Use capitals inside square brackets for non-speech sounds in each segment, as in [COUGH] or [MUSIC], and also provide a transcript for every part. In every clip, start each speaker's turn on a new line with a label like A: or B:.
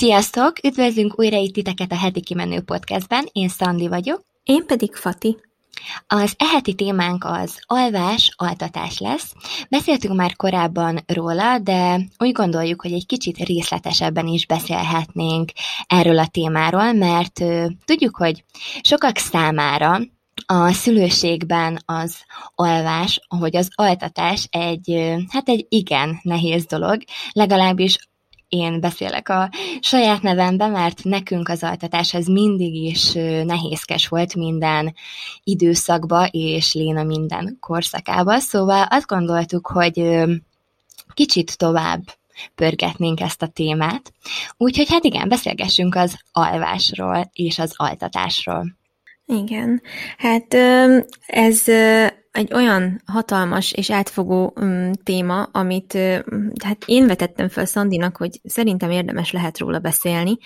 A: Sziasztok! Üdvözlünk újra itt titeket a Heti Kimenő Podcastben. Én Szandi vagyok.
B: Én pedig Fati.
A: Az eheti témánk az alvás, altatás lesz. Beszéltünk már korábban róla, de úgy gondoljuk, hogy egy kicsit részletesebben is beszélhetnénk erről a témáról, mert tudjuk, hogy sokak számára a szülőségben az alvás, ahogy az altatás egy, hát egy igen nehéz dolog, legalábbis én beszélek a saját nevemben, mert nekünk az altatás ez mindig is nehézkes volt minden időszakba, és Léna minden korszakába, szóval azt gondoltuk, hogy kicsit tovább pörgetnénk ezt a témát. Úgyhogy hát igen, beszélgessünk az alvásról és az altatásról.
B: Igen, hát ez egy olyan hatalmas és átfogó um, téma, amit uh, hát én vetettem fel Szandinak, hogy szerintem érdemes lehet róla beszélni,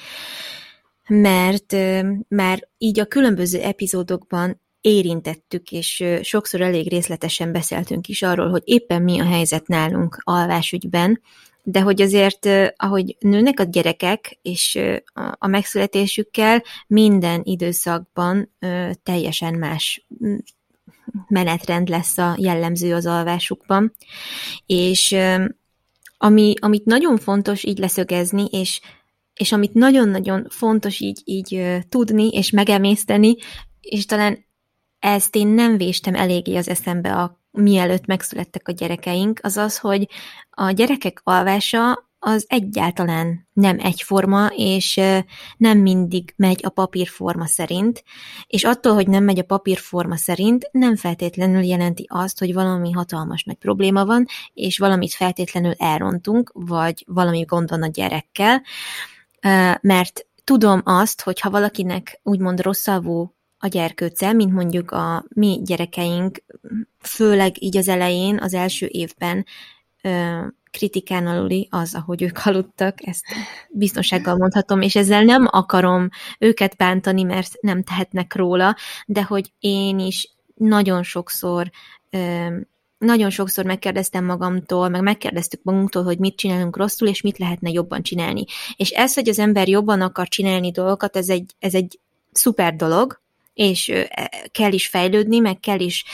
B: mert uh, már így a különböző epizódokban érintettük, és uh, sokszor elég részletesen beszéltünk is arról, hogy éppen mi a helyzet nálunk alvásügyben, de hogy azért, ahogy nőnek a gyerekek, és a megszületésükkel minden időszakban teljesen más menetrend lesz a jellemző az alvásukban, és ami, amit nagyon fontos így leszögezni, és, és amit nagyon-nagyon fontos így, így tudni és megemészteni, és talán ezt én nem véstem eléggé az eszembe a mielőtt megszülettek a gyerekeink, az az, hogy a gyerekek alvása az egyáltalán nem egyforma, és nem mindig megy a papírforma szerint, és attól, hogy nem megy a papírforma szerint, nem feltétlenül jelenti azt, hogy valami hatalmas nagy probléma van, és valamit feltétlenül elrontunk, vagy valami gond van a gyerekkel, mert tudom azt, hogy ha valakinek úgymond rosszalvó a gyerkőce, mint mondjuk a mi gyerekeink, főleg így az elején, az első évben kritikán aluli az, ahogy ők aludtak, ezt biztonsággal mondhatom, és ezzel nem akarom őket bántani, mert nem tehetnek róla, de hogy én is nagyon sokszor nagyon sokszor megkérdeztem magamtól, meg megkérdeztük magunktól, hogy mit csinálunk rosszul, és mit lehetne jobban csinálni. És ez, hogy az ember jobban akar csinálni dolgokat, ez egy, ez egy szuper dolog, és e, kell is fejlődni, meg kell is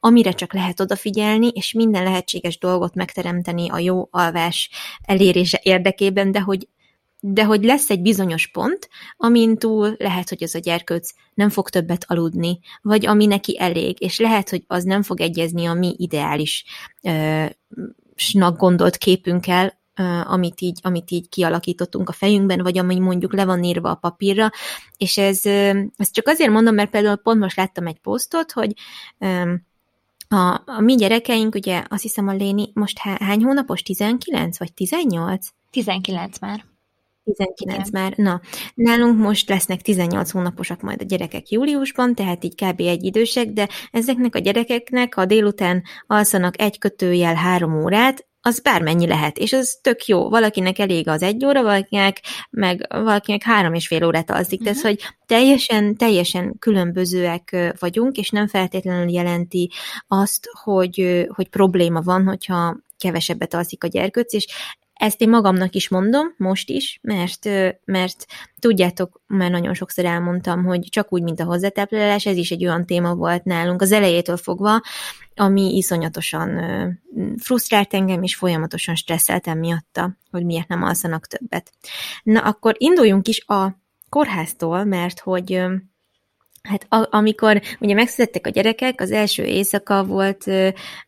B: amire csak lehet odafigyelni, és minden lehetséges dolgot megteremteni a jó alvás elérése érdekében, de hogy de hogy lesz egy bizonyos pont, amin túl lehet, hogy az a gyerkőc nem fog többet aludni, vagy ami neki elég, és lehet, hogy az nem fog egyezni a mi ideális uh, gondolt képünkkel, amit így, amit így kialakítottunk a fejünkben, vagy ami mondjuk le van írva a papírra, és ez, ezt csak azért mondom, mert például pont most láttam egy posztot, hogy a, a mi gyerekeink, ugye azt hiszem a Léni most hány hónapos? 19 vagy 18?
A: 19 már.
B: 19 Igen. már. Na, nálunk most lesznek 18 hónaposak majd a gyerekek júliusban, tehát így kb. egy idősek, de ezeknek a gyerekeknek, ha délután alszanak egy kötőjel három órát, az bármennyi lehet, és az tök jó. Valakinek elég az egy óra, valakinek meg valakinek három és fél órát alszik. Uh-huh. Tehát, hogy teljesen, teljesen különbözőek vagyunk, és nem feltétlenül jelenti azt, hogy, hogy probléma van, hogyha kevesebbet alszik a gyerkőc, és ezt én magamnak is mondom, most is, mert, mert tudjátok, már nagyon sokszor elmondtam, hogy csak úgy, mint a hozzátáplálás, ez is egy olyan téma volt nálunk az elejétől fogva, ami iszonyatosan frusztrált engem, és folyamatosan stresszeltem miatta, hogy miért nem alszanak többet. Na, akkor induljunk is a kórháztól, mert hogy Hát a, amikor ugye megszülettek a gyerekek, az első éjszaka volt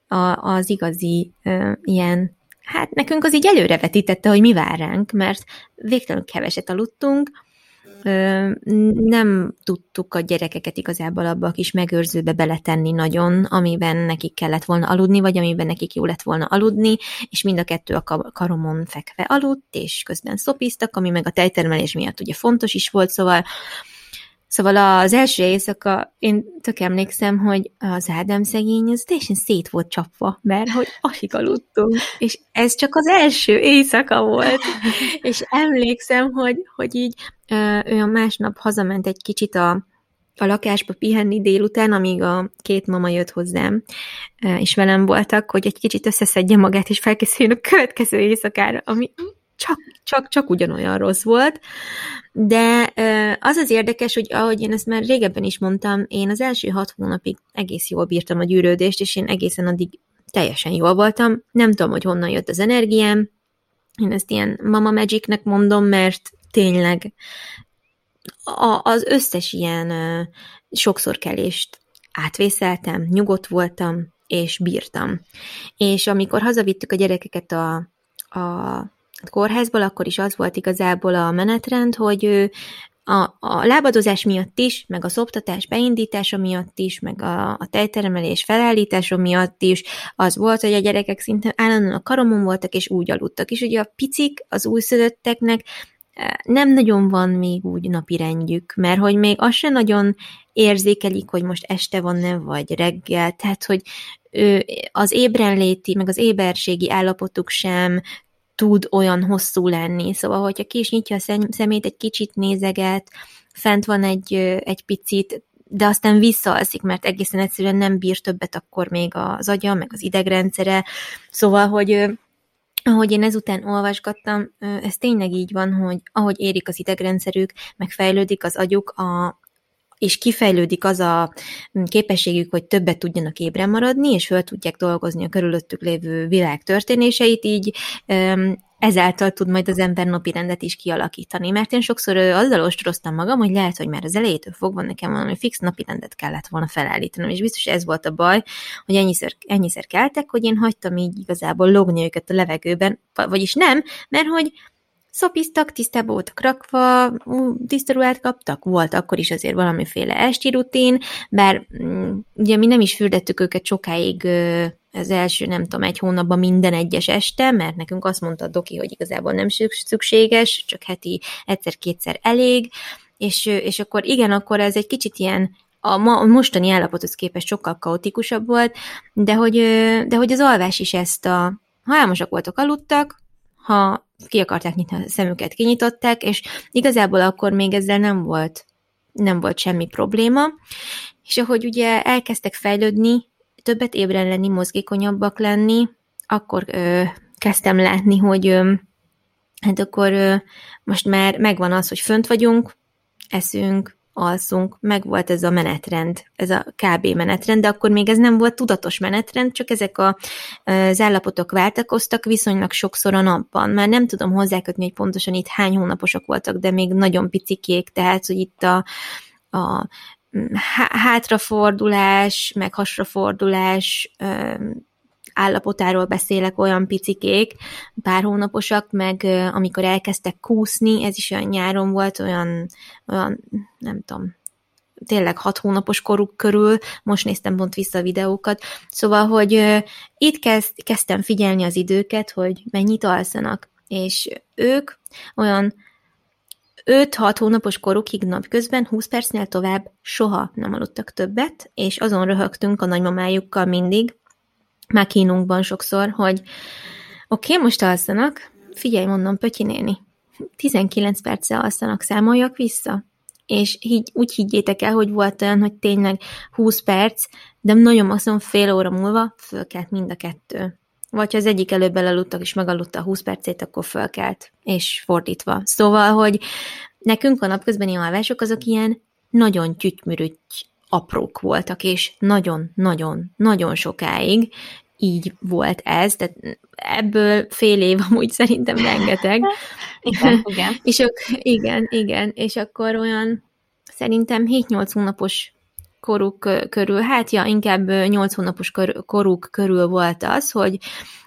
B: a, az igazi ilyen hát nekünk az így előrevetítette, hogy mi vár ránk, mert végtelenül keveset aludtunk, nem tudtuk a gyerekeket igazából abba a kis megőrzőbe beletenni nagyon, amiben nekik kellett volna aludni, vagy amiben nekik jó lett volna aludni, és mind a kettő a karomon fekve aludt, és közben szopiztak, ami meg a tejtermelés miatt ugye fontos is volt, szóval Szóval az első éjszaka, én tök emlékszem, hogy az Ádám szegény, az teljesen szét volt csapva, mert hogy asik aludtunk, és ez csak az első éjszaka volt, és emlékszem, hogy, hogy így ő a másnap hazament egy kicsit a, a lakásba pihenni délután, amíg a két mama jött hozzám, és velem voltak, hogy egy kicsit összeszedje magát, és felkészüljön a következő éjszakára, ami csak, csak, csak ugyanolyan rossz volt. De az az érdekes, hogy ahogy én ezt már régebben is mondtam, én az első hat hónapig egész jól bírtam a gyűrődést, és én egészen addig teljesen jól voltam. Nem tudom, hogy honnan jött az energiám. Én ezt ilyen mama magicnek mondom, mert tényleg a, az összes ilyen sokszor kelést átvészeltem, nyugodt voltam, és bírtam. És amikor hazavittük a gyerekeket a, a kórházból, akkor is az volt igazából a menetrend, hogy a, a lábadozás miatt is, meg a szoptatás beindítása miatt is, meg a, a tejteremelés felállítása miatt is, az volt, hogy a gyerekek szinte állandóan a karomon voltak, és úgy aludtak. És ugye a picik, az újszülötteknek nem nagyon van még úgy napi rendjük, mert hogy még azt sem nagyon érzékelik, hogy most este van-e, vagy reggel, tehát, hogy ő, az ébrenléti, meg az éberségi állapotuk sem tud olyan hosszú lenni. Szóval, hogyha ki is nyitja a szemét, egy kicsit nézeget, fent van egy, egy picit, de aztán visszaalszik, mert egészen egyszerűen nem bír többet akkor még az agya, meg az idegrendszere. Szóval, hogy ahogy én ezután olvasgattam, ez tényleg így van, hogy ahogy érik az idegrendszerük, megfejlődik az agyuk, a, és kifejlődik az a képességük, hogy többet tudjanak ébren maradni, és föl tudják dolgozni a körülöttük lévő világ történéseit, így ezáltal tud majd az ember napi rendet is kialakítani. Mert én sokszor azzal ostroztam magam, hogy lehet, hogy már az elejétől fogva nekem valami fix napi rendet kellett volna felállítanom, és biztos ez volt a baj, hogy ennyiszer, ennyiszer keltek, hogy én hagytam így igazából logni őket a levegőben, vagyis nem, mert hogy szopiztak, tisztába voltak rakva, tiszta ruhát kaptak, volt akkor is azért valamiféle esti rutin, bár mm, ugye mi nem is fürdettük őket sokáig az első, nem tudom, egy hónapban minden egyes este, mert nekünk azt mondta a doki, hogy igazából nem szükséges, csak heti egyszer-kétszer elég, és, és akkor igen, akkor ez egy kicsit ilyen a, a mostani állapothoz képest sokkal kaotikusabb volt, de hogy, de hogy az alvás is ezt a, ha álmosak voltak, aludtak, ha ki akarták nyitni a szemüket, kinyitották, és igazából akkor még ezzel nem volt, nem volt semmi probléma, és ahogy ugye elkezdtek fejlődni, többet ébren lenni, mozgékonyabbak lenni, akkor ö, kezdtem látni, hogy ö, hát akkor ö, most már megvan az, hogy fönt vagyunk, eszünk, alszunk, meg volt ez a menetrend, ez a KB menetrend, de akkor még ez nem volt tudatos menetrend, csak ezek a, az állapotok váltakoztak viszonylag sokszor a napban. Már nem tudom hozzákötni, hogy pontosan itt hány hónaposak voltak, de még nagyon picikék, tehát, hogy itt a, a hátrafordulás, meg hasrafordulás állapotáról beszélek, olyan picikék, pár hónaposak, meg amikor elkezdtek kúszni, ez is olyan nyáron volt, olyan, olyan nem tudom, tényleg hat hónapos koruk körül, most néztem pont vissza a videókat, szóval, hogy itt kezd, kezdtem figyelni az időket, hogy mennyit alszanak, és ők olyan 5-6 hónapos korukig napközben 20 percnél tovább soha nem aludtak többet, és azon röhögtünk a nagymamájukkal mindig, már kínunkban sokszor, hogy oké, okay, most alszanak, figyelj, mondom, Pötyi néni, 19 perce alszanak, számoljak vissza. És így, úgy higgyétek el, hogy volt olyan, hogy tényleg 20 perc, de nagyon maximum fél óra múlva fölkelt mind a kettő. Vagy ha az egyik előbb elaludtak és megaludta a 20 percét, akkor fölkelt, és fordítva. Szóval, hogy nekünk a napközbeni alvások azok ilyen nagyon tyütymürügy aprók voltak, és nagyon-nagyon-nagyon sokáig így volt ez, tehát ebből fél év amúgy szerintem rengeteg. [LAUGHS]
A: igen, igen. [LAUGHS]
B: és ak- igen, igen, és akkor olyan szerintem 7-8 hónapos koruk körül, hát ja, inkább 8 hónapos koruk körül volt az, hogy,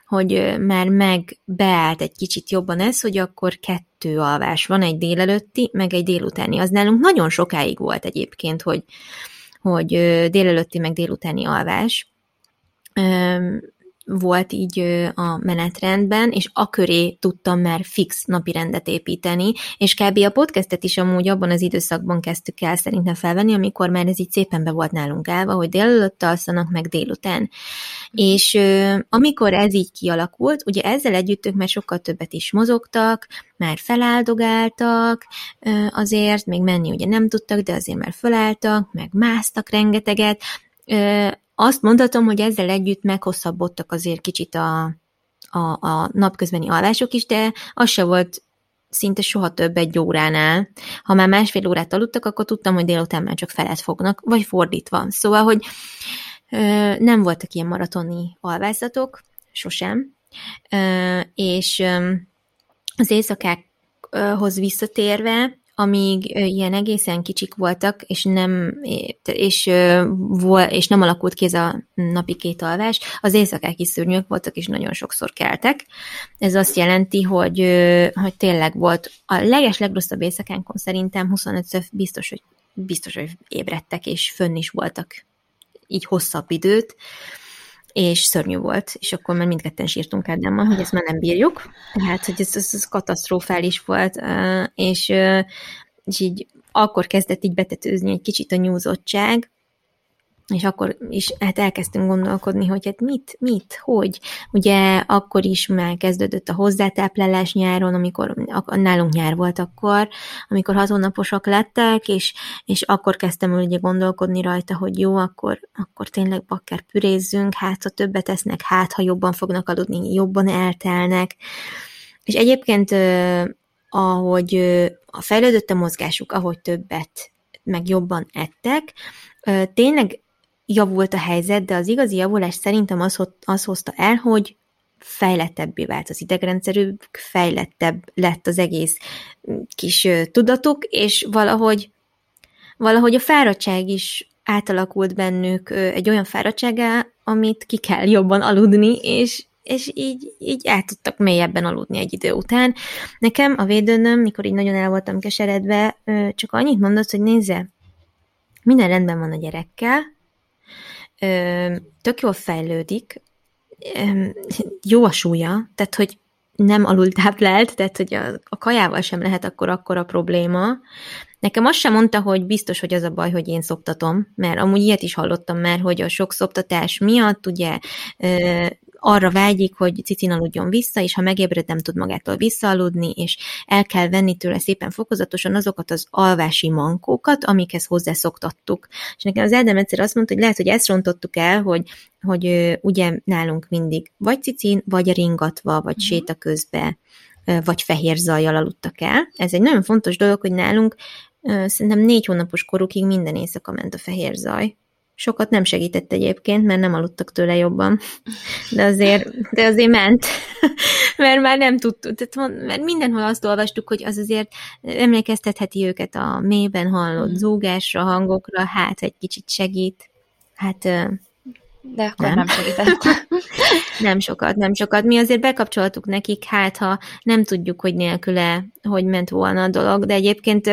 B: hogy már meg beállt egy kicsit jobban ez, hogy akkor kettő alvás van, egy délelőtti, meg egy délutáni. Az nálunk nagyon sokáig volt egyébként, hogy, hogy délelőtti meg délutáni alvás volt így a menetrendben, és a köré tudtam már fix napi rendet építeni, és kb. a podcastet is amúgy abban az időszakban kezdtük el szerintem felvenni, amikor már ez így szépen be volt nálunk állva, hogy délelőtt alszanak, meg délután. És amikor ez így kialakult, ugye ezzel együtt ők már sokkal többet is mozogtak, már feláldogáltak azért, még menni ugye nem tudtak, de azért már felálltak, meg másztak rengeteget, azt mondhatom, hogy ezzel együtt meghosszabbodtak azért kicsit a, a, a napközbeni alvások is, de az se volt szinte soha több egy óránál. Ha már másfél órát aludtak, akkor tudtam, hogy délután már csak felet fognak, vagy fordítva. Szóval, hogy ö, nem voltak ilyen maratoni alvázatok, sosem, ö, és ö, az éjszakákhoz visszatérve, amíg ilyen egészen kicsik voltak, és nem, és, és nem alakult ki ez a napi két alvás, az éjszakák is szörnyűek voltak, és nagyon sokszor keltek. Ez azt jelenti, hogy, hogy tényleg volt a leges legrosszabb éjszakánkon szerintem 25 biztos, hogy biztos, hogy ébredtek, és fönn is voltak így hosszabb időt, és szörnyű volt, és akkor már mindketten sírtunk Ádámmal, hogy ezt már nem bírjuk, tehát, hogy ez, ez, ez katasztrofális volt, és, és így akkor kezdett így betetőzni egy kicsit a nyúzottság, és akkor is hát elkezdtünk gondolkodni, hogy hát mit, mit, hogy. Ugye akkor is már kezdődött a hozzátáplálás nyáron, amikor nálunk nyár volt akkor, amikor hat lettek, és, és akkor kezdtem ugye gondolkodni rajta, hogy jó, akkor, akkor tényleg bakker pürézzünk, hát ha többet esznek, hát ha jobban fognak aludni, jobban eltelnek. És egyébként ahogy a fejlődött a mozgásuk, ahogy többet meg jobban ettek, tényleg javult a helyzet, de az igazi javulás szerintem az, az hozta el, hogy fejlettebbé vált az idegrendszerük, fejlettebb lett az egész kis tudatuk, és valahogy, valahogy a fáradtság is átalakult bennük egy olyan fáradtságá, amit ki kell jobban aludni, és, és így, így el tudtak mélyebben aludni egy idő után. Nekem a védőnöm, mikor így nagyon el voltam keseredve, csak annyit mondott, hogy nézze, minden rendben van a gyerekkel, tök jól fejlődik, jó a súlya, tehát hogy nem alultáplált, tehát hogy a, a kajával sem lehet akkor akkor a probléma. Nekem azt sem mondta, hogy biztos, hogy az a baj, hogy én szoptatom, mert amúgy ilyet is hallottam már, hogy a sok szoptatás miatt ugye arra vágyik, hogy cicin aludjon vissza, és ha megébred, nem tud magától visszaaludni, és el kell venni tőle szépen fokozatosan azokat az alvási mankókat, amikhez hozzászoktattuk. És nekem az Ádám egyszer azt mondta, hogy lehet, hogy ezt rontottuk el, hogy, hogy ugye nálunk mindig vagy cicin, vagy ringatva, vagy uh-huh. séta közben, vagy fehér zajjal aludtak el. Ez egy nagyon fontos dolog, hogy nálunk szerintem négy hónapos korukig minden éjszaka ment a fehér zaj. Sokat nem segített egyébként, mert nem aludtak tőle jobban, de azért, de azért ment, [LAUGHS] mert már nem tudtuk, tehát, mert mindenhol azt olvastuk, hogy az azért emlékeztetheti őket a mélyben hallott mm. zúgásra, hangokra, hát egy kicsit segít, hát
A: de akkor nem, nem segített. [LAUGHS]
B: nem sokat, nem sokat. Mi azért bekapcsoltuk nekik, hát ha nem tudjuk, hogy nélküle, hogy ment volna a dolog, de egyébként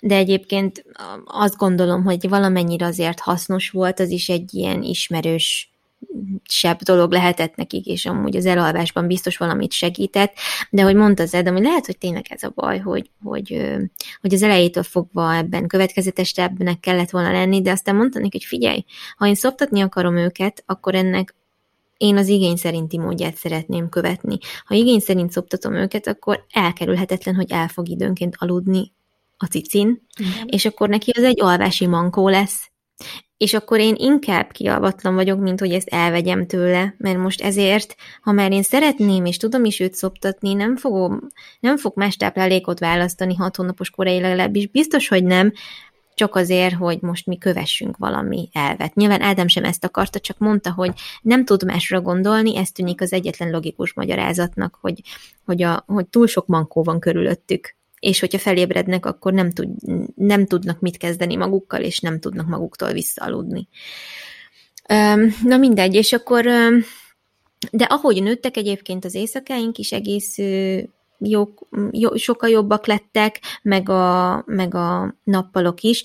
B: de egyébként azt gondolom, hogy valamennyire azért hasznos volt, az is egy ilyen ismerős sebb dolog lehetett nekik, és amúgy az elalvásban biztos valamit segített, de hogy mondta Zed, hogy lehet, hogy tényleg ez a baj, hogy, hogy, hogy az elejétől fogva ebben következetesebbnek kellett volna lenni, de aztán mondta neki, hogy figyelj, ha én szoptatni akarom őket, akkor ennek én az igény szerinti módját szeretném követni. Ha igény szerint szoptatom őket, akkor elkerülhetetlen, hogy el fog időnként aludni a cicin, Igen. és akkor neki az egy alvási mankó lesz. És akkor én inkább kialvatlan vagyok, mint hogy ezt elvegyem tőle, mert most ezért, ha már én szeretném, és tudom is őt szoptatni, nem fogom, nem fog más táplálékot választani hat hónapos korai legalábbis, biztos, hogy nem, csak azért, hogy most mi kövessünk valami elvet. Nyilván Ádám sem ezt akarta, csak mondta, hogy nem tud másra gondolni, ez tűnik az egyetlen logikus magyarázatnak, hogy, hogy, a, hogy túl sok mankó van körülöttük és hogyha felébrednek, akkor nem, tud, nem tudnak mit kezdeni magukkal, és nem tudnak maguktól visszaaludni. Na mindegy, és akkor, de ahogy nőttek egyébként az éjszakáink is egész jó, jó, sokkal jobbak lettek, meg a, meg a nappalok is.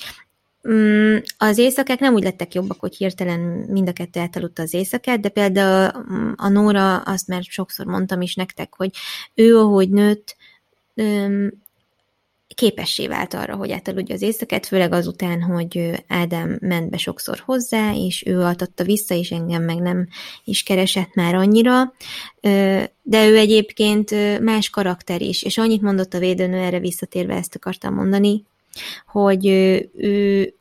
B: Az éjszakák nem úgy lettek jobbak, hogy hirtelen mind a kettő eltaludta az éjszakát, de például a Nóra, azt már sokszor mondtam is nektek, hogy ő, ahogy nőtt, képessé vált arra, hogy átaludja az éjszakát, főleg azután, hogy Ádám ment be sokszor hozzá, és ő altatta vissza, és engem meg nem is keresett már annyira, de ő egyébként más karakter is, és annyit mondott a védőnő, erre visszatérve ezt akartam mondani, hogy ő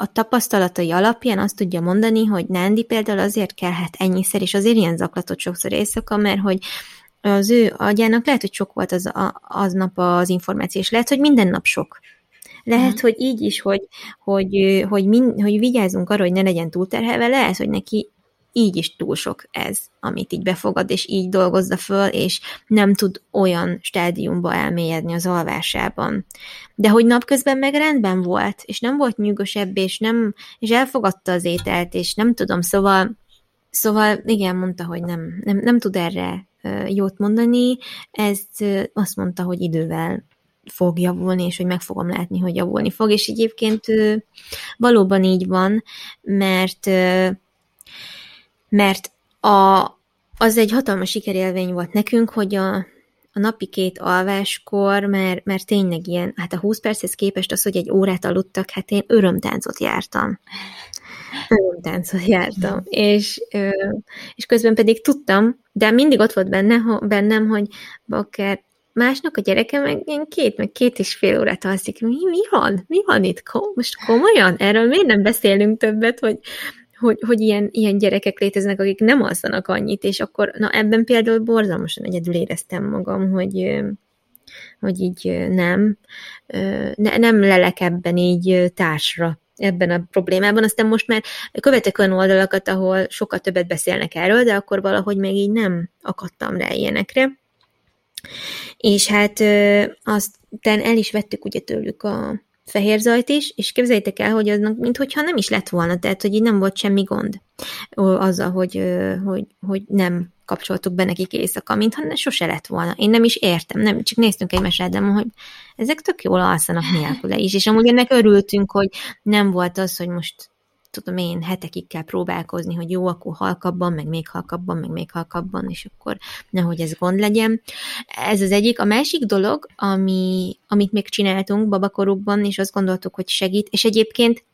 B: a tapasztalatai alapján azt tudja mondani, hogy Nándi például azért kellhet ennyiszer, és azért ilyen zaklatott sokszor éjszaka, mert hogy az ő agyának lehet, hogy sok volt az, a, aznap az információ, és lehet, hogy minden nap sok. Lehet, uh-huh. hogy így is, hogy, hogy, hogy, min, hogy vigyázzunk arra, hogy ne legyen túlterhelve, lehet, hogy neki így is túl sok ez, amit így befogad, és így dolgozza föl, és nem tud olyan stádiumba elmélyedni az alvásában. De hogy napközben meg rendben volt, és nem volt nyűgösebb, és, nem, és elfogadta az ételt, és nem tudom, szóval, szóval igen, mondta, hogy nem, nem, nem tud erre jót mondani, ez azt mondta, hogy idővel fog javulni, és hogy meg fogom látni, hogy javulni fog, és egyébként valóban így van, mert mert a, az egy hatalmas sikerélvény volt nekünk, hogy a, a napi két alváskor, mert, mert tényleg ilyen, hát a 20 perchez képest az, hogy egy órát aludtak, hát én örömtáncot jártam. Örömtáncot jártam. És, és közben pedig tudtam, de mindig ott volt benne, bennem, hogy bakker, másnak a gyereke meg ilyen két, meg két és fél órát alszik. Mi, mi van? Mi van itt? Most komolyan? Erről miért nem beszélünk többet, hogy, hogy, hogy ilyen, ilyen gyerekek léteznek, akik nem alszanak annyit, és akkor, na ebben például borzalmasan egyedül éreztem magam, hogy, hogy így nem, ne, nem lelek ebben így társra ebben a problémában. Aztán most már követek olyan oldalakat, ahol sokkal többet beszélnek erről, de akkor valahogy még így nem akadtam rá ilyenekre. És hát aztán el is vettük ugye tőlük a, fehér zajt is, és képzeljétek el, hogy aznak, mintha nem is lett volna, tehát, hogy így nem volt semmi gond azzal, hogy, hogy, hogy nem kapcsoltuk be nekik éjszaka, mintha sose lett volna. Én nem is értem, nem, csak néztünk egy mesádem, hogy ezek tök jól alszanak nélküle is, és amúgy ennek örültünk, hogy nem volt az, hogy most tudom én, hetekig kell próbálkozni, hogy jó, akkor halkabban, meg még halkabban, meg még halkabban, és akkor nehogy ez gond legyen. Ez az egyik. A másik dolog, ami, amit még csináltunk babakorukban, és azt gondoltuk, hogy segít, és egyébként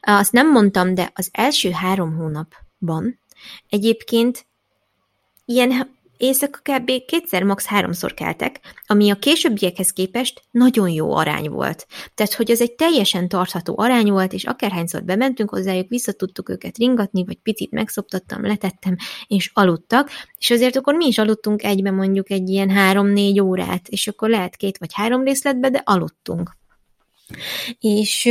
B: azt nem mondtam, de az első három hónapban egyébként ilyen éjszaka kb. kétszer, max. háromszor keltek, ami a későbbiekhez képest nagyon jó arány volt. Tehát, hogy az egy teljesen tartható arány volt, és akárhányszor bementünk hozzájuk, visszatudtuk őket ringatni, vagy picit megszoptattam, letettem, és aludtak, és azért akkor mi is aludtunk egybe mondjuk egy ilyen három-négy órát, és akkor lehet két vagy három részletbe, de aludtunk. És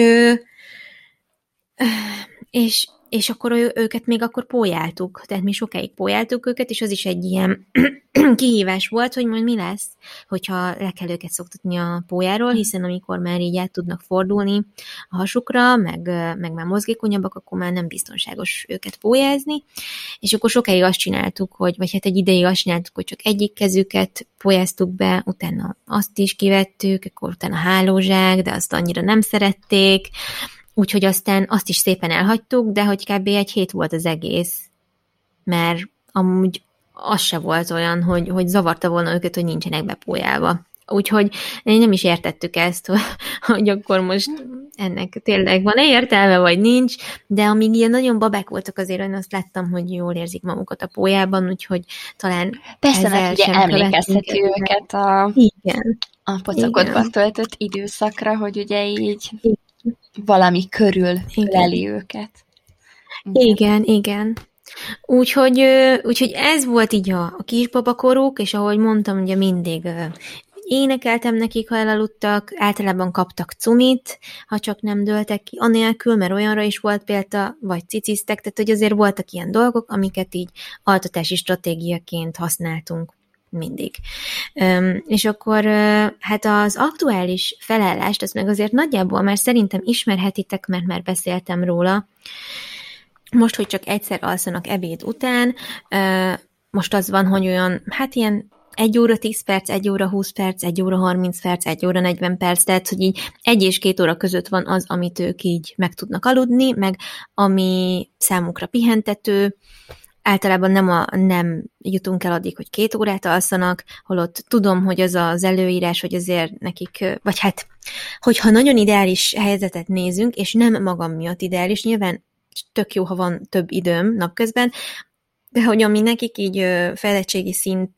B: és és akkor őket még akkor pójáltuk, tehát mi sokáig pójáltuk őket, és az is egy ilyen [CLEARS THROAT] kihívás volt, hogy majd mi lesz, hogyha le kell őket szoktatni a pójáról, hiszen amikor már így át tudnak fordulni a hasukra, meg, meg már mozgékonyabbak, akkor már nem biztonságos őket pójázni, és akkor sokáig azt csináltuk, hogy, vagy hát egy ideig azt csináltuk, hogy csak egyik kezüket pólyáztuk be, utána azt is kivettük, akkor utána hálózsák, de azt annyira nem szerették, Úgyhogy aztán azt is szépen elhagytuk, de hogy kb. egy hét volt az egész, mert amúgy az se volt olyan, hogy, hogy zavarta volna őket, hogy nincsenek bepójálva. Úgyhogy nem is értettük ezt, hogy akkor most ennek tényleg van-e értelme, vagy nincs, de amíg ilyen nagyon babák voltak, azért én azt láttam, hogy jól érzik magukat a pójában, úgyhogy talán
A: Persze, mert ugye emlékezteti őket a,
B: Igen.
A: a pocakodban töltött időszakra, hogy ugye így Igen valami körül leli őket.
B: Igen, igen. Úgyhogy, úgyhogy ez volt így a, a kisbabakorúk, és ahogy mondtam, ugye mindig énekeltem nekik, ha elaludtak, általában kaptak cumit, ha csak nem dőltek ki anélkül, mert olyanra is volt példa, vagy ciciztek, tehát hogy azért voltak ilyen dolgok, amiket így altatási stratégiaként használtunk mindig. És akkor hát az aktuális felállást, azt meg azért nagyjából már szerintem ismerhetitek, mert már beszéltem róla. Most, hogy csak egyszer alszanak ebéd után, most az van, hogy olyan, hát ilyen 1 óra 10 perc, 1 óra 20 perc, 1 óra 30 perc, 1 óra 40 perc, tehát hogy így egy és két óra között van az, amit ők így meg tudnak aludni, meg ami számukra pihentető, általában nem, a, nem jutunk el addig, hogy két órát alszanak, holott tudom, hogy az az előírás, hogy azért nekik, vagy hát, hogyha nagyon ideális helyzetet nézünk, és nem magam miatt ideális, nyilván tök jó, ha van több időm napközben, de hogy ami nekik így fejlettségi szint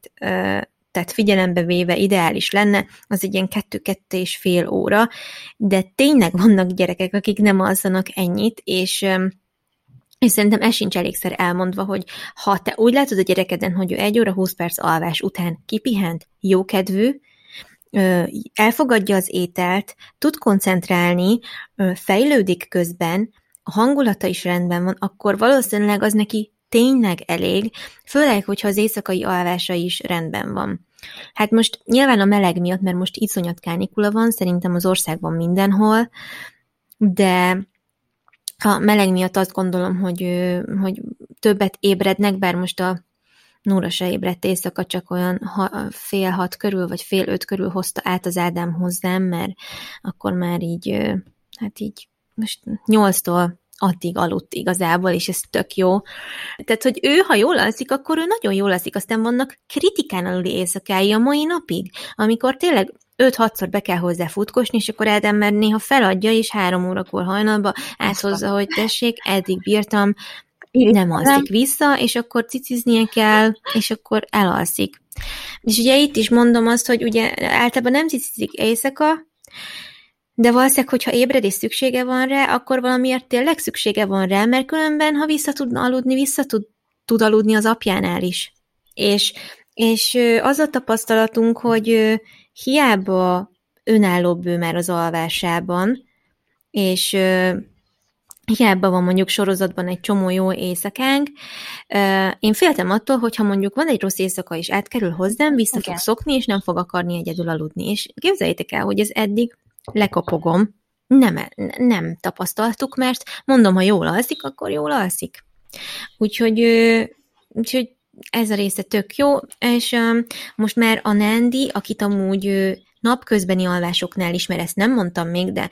B: tehát figyelembe véve ideális lenne, az egy ilyen kettő-kettő és fél óra, de tényleg vannak gyerekek, akik nem alszanak ennyit, és és szerintem ez sincs elégszer elmondva, hogy ha te úgy látod a gyerekeden, hogy ő egy óra 20 perc alvás után kipihent, jókedvű, elfogadja az ételt, tud koncentrálni, fejlődik közben, a hangulata is rendben van, akkor valószínűleg az neki tényleg elég, főleg, hogyha az éjszakai alvása is rendben van. Hát most nyilván a meleg miatt, mert most iszonyat kánikula van, szerintem az országban mindenhol, de a meleg miatt azt gondolom, hogy, hogy többet ébrednek, bár most a Nóra se ébredt éjszaka, csak olyan ha, fél hat körül, vagy fél öt körül hozta át az Ádám hozzám, mert akkor már így, hát így most nyolctól addig aludt igazából, és ez tök jó. Tehát, hogy ő, ha jól alszik, akkor ő nagyon jól alszik, aztán vannak kritikán aluli éjszakái a mai napig, amikor tényleg 5-6-szor be kell hozzá futkosni, és akkor Ádám már néha feladja, és három órakor hajnalba áthozza, hogy tessék, eddig bírtam, nem alszik vissza, és akkor ciciznie kell, és akkor elalszik. És ugye itt is mondom azt, hogy ugye általában nem cicizik éjszaka, de valószínűleg, hogyha ébred és szüksége van rá, akkor valamiért tényleg szüksége van rá, mert különben, ha vissza tud aludni, vissza tud, tud aludni az apjánál is. És, és az a tapasztalatunk, hogy hiába önállóbb ő már az alvásában, és hiába van mondjuk sorozatban egy csomó jó éjszakánk, én féltem attól, hogyha mondjuk van egy rossz éjszaka, és átkerül hozzám, vissza okay. fog szokni, és nem fog akarni egyedül aludni. És képzeljétek el, hogy ez eddig lekopogom, nem, nem tapasztaltuk, mert mondom, ha jól alszik, akkor jól alszik. Úgyhogy, úgyhogy ez a része tök jó, és most már a Nandi, akit amúgy napközbeni alvásoknál is, mert ezt nem mondtam még, de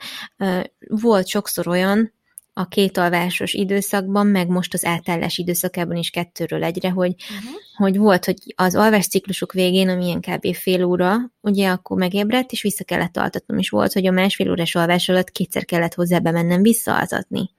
B: volt sokszor olyan, a két alvásos időszakban, meg most az átállás időszakában is kettőről egyre, hogy, uh-huh. hogy volt, hogy az alvás ciklusok végén, ami ilyen kb. fél óra, ugye akkor megébredt, és vissza kellett altatnom, és volt, hogy a másfél órás alvás alatt kétszer kellett hozzá bemennem visszaaltatni.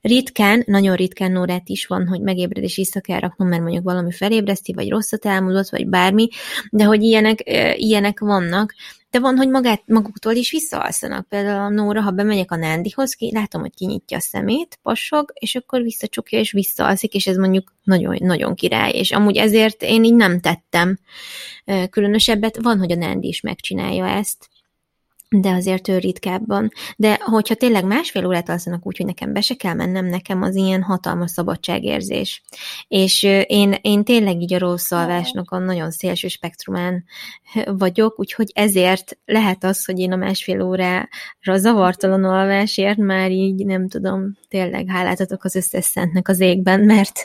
B: Ritkán, nagyon ritkán órát is van, hogy megébred és vissza kell raknom, mert mondjuk valami felébreszti, vagy rosszat elmondott, vagy bármi, de hogy ilyenek, ilyenek vannak, de van, hogy magát, maguktól is visszaalszanak. Például a Nóra, ha bemegyek a Nándihoz, ki, látom, hogy kinyitja a szemét, passog, és akkor visszacsukja, és visszaalszik, és ez mondjuk nagyon, nagyon király. És amúgy ezért én így nem tettem különösebbet. Van, hogy a Nándi is megcsinálja ezt, de azért ő ritkábban. De hogyha tényleg másfél órát alszanak úgy, hogy nekem be se kell mennem, nekem az ilyen hatalmas szabadságérzés. És én, én tényleg így a rossz alvásnak a nagyon szélső spektrumán vagyok, úgyhogy ezért lehet az, hogy én a másfél órára zavartalan alvásért már így nem tudom, tényleg hálát adok az összes szentnek az égben, mert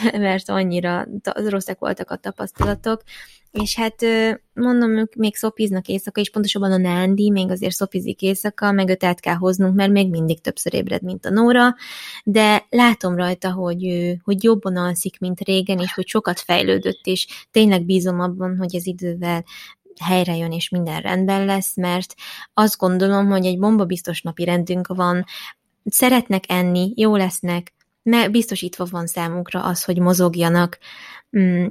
B: [LAUGHS] mert annyira rosszak voltak a tapasztalatok, és hát mondom, ők még szopiznak éjszaka, és pontosabban a Nándi még azért szopizik éjszaka, meg őt át kell hoznunk, mert még mindig többször ébred, mint a Nóra, de látom rajta, hogy, hogy jobban alszik, mint régen, és hogy sokat fejlődött, és tényleg bízom abban, hogy az idővel helyre jön, és minden rendben lesz, mert azt gondolom, hogy egy bombabiztos napi rendünk van, szeretnek enni, jó lesznek, mert biztosítva van számukra az, hogy mozogjanak, mm,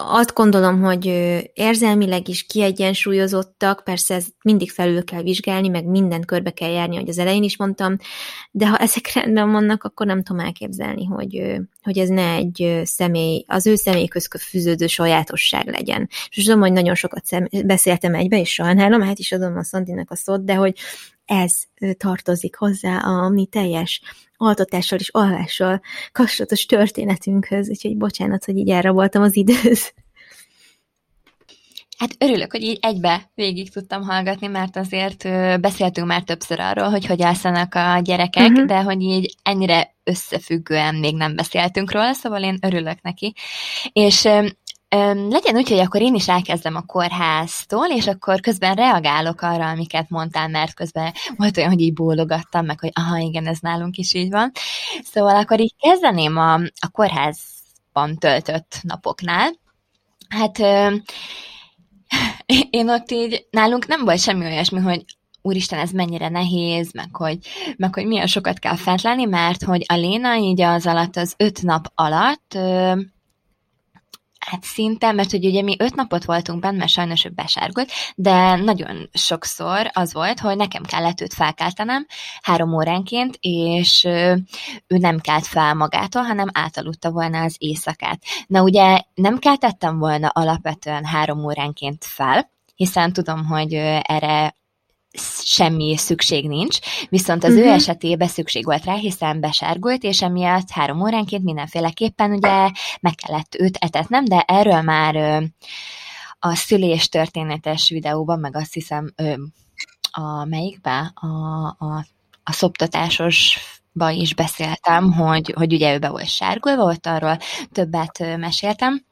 B: azt gondolom, hogy érzelmileg is kiegyensúlyozottak, persze ez mindig felül kell vizsgálni, meg mindent körbe kell járni, hogy az elején is mondtam, de ha ezek [LAUGHS] rendben vannak, akkor nem tudom elképzelni, hogy, hogy ez ne egy személy, az ő személyköz fűződő sajátosság legyen. És tudom, hogy nagyon sokat szem, beszéltem egybe, és sajnálom, hát is adom a Szandinak a szót, de hogy ez tartozik hozzá a mi teljes altatással és alvással kapcsolatos történetünkhöz, úgyhogy bocsánat, hogy így elraboltam az időt.
A: Hát örülök, hogy így egybe végig tudtam hallgatni, mert azért beszéltünk már többször arról, hogy hogy alszanak a gyerekek, uh-huh. de hogy így ennyire összefüggően még nem beszéltünk róla, szóval én örülök neki. És Öm, legyen úgy, hogy akkor én is elkezdem a kórháztól, és akkor közben reagálok arra, amiket mondtál, mert közben volt olyan, hogy így bólogattam, meg hogy aha, igen, ez nálunk is így van. Szóval akkor így kezdeném a, a kórházban töltött napoknál. Hát öm, [LAUGHS] én ott így, nálunk nem volt semmi olyasmi, hogy úristen, ez mennyire nehéz, meg hogy, meg hogy milyen sokat kell fent lenni, mert hogy a Léna így az alatt, az öt nap alatt Hát szinte, mert hogy ugye mi öt napot voltunk benne, mert sajnos ő besárgult, de nagyon sokszor az volt, hogy nekem kellett őt felkeltenem három óránként, és ő nem kelt fel magától, hanem átaludta volna az éjszakát. Na ugye nem keltettem volna alapvetően három óránként fel, hiszen tudom, hogy erre semmi szükség nincs, viszont az uh-huh. ő mhm. esetében szükség volt rá, hiszen besárgult, és emiatt három óránként mindenféleképpen ugye meg kellett őt etetnem, de erről már a szülés történetes videóban, meg azt hiszem a melyikbe? A, a, a szoptatásos is beszéltem, hogy, hogy ugye ő be volt sárgulva, ott arról többet meséltem,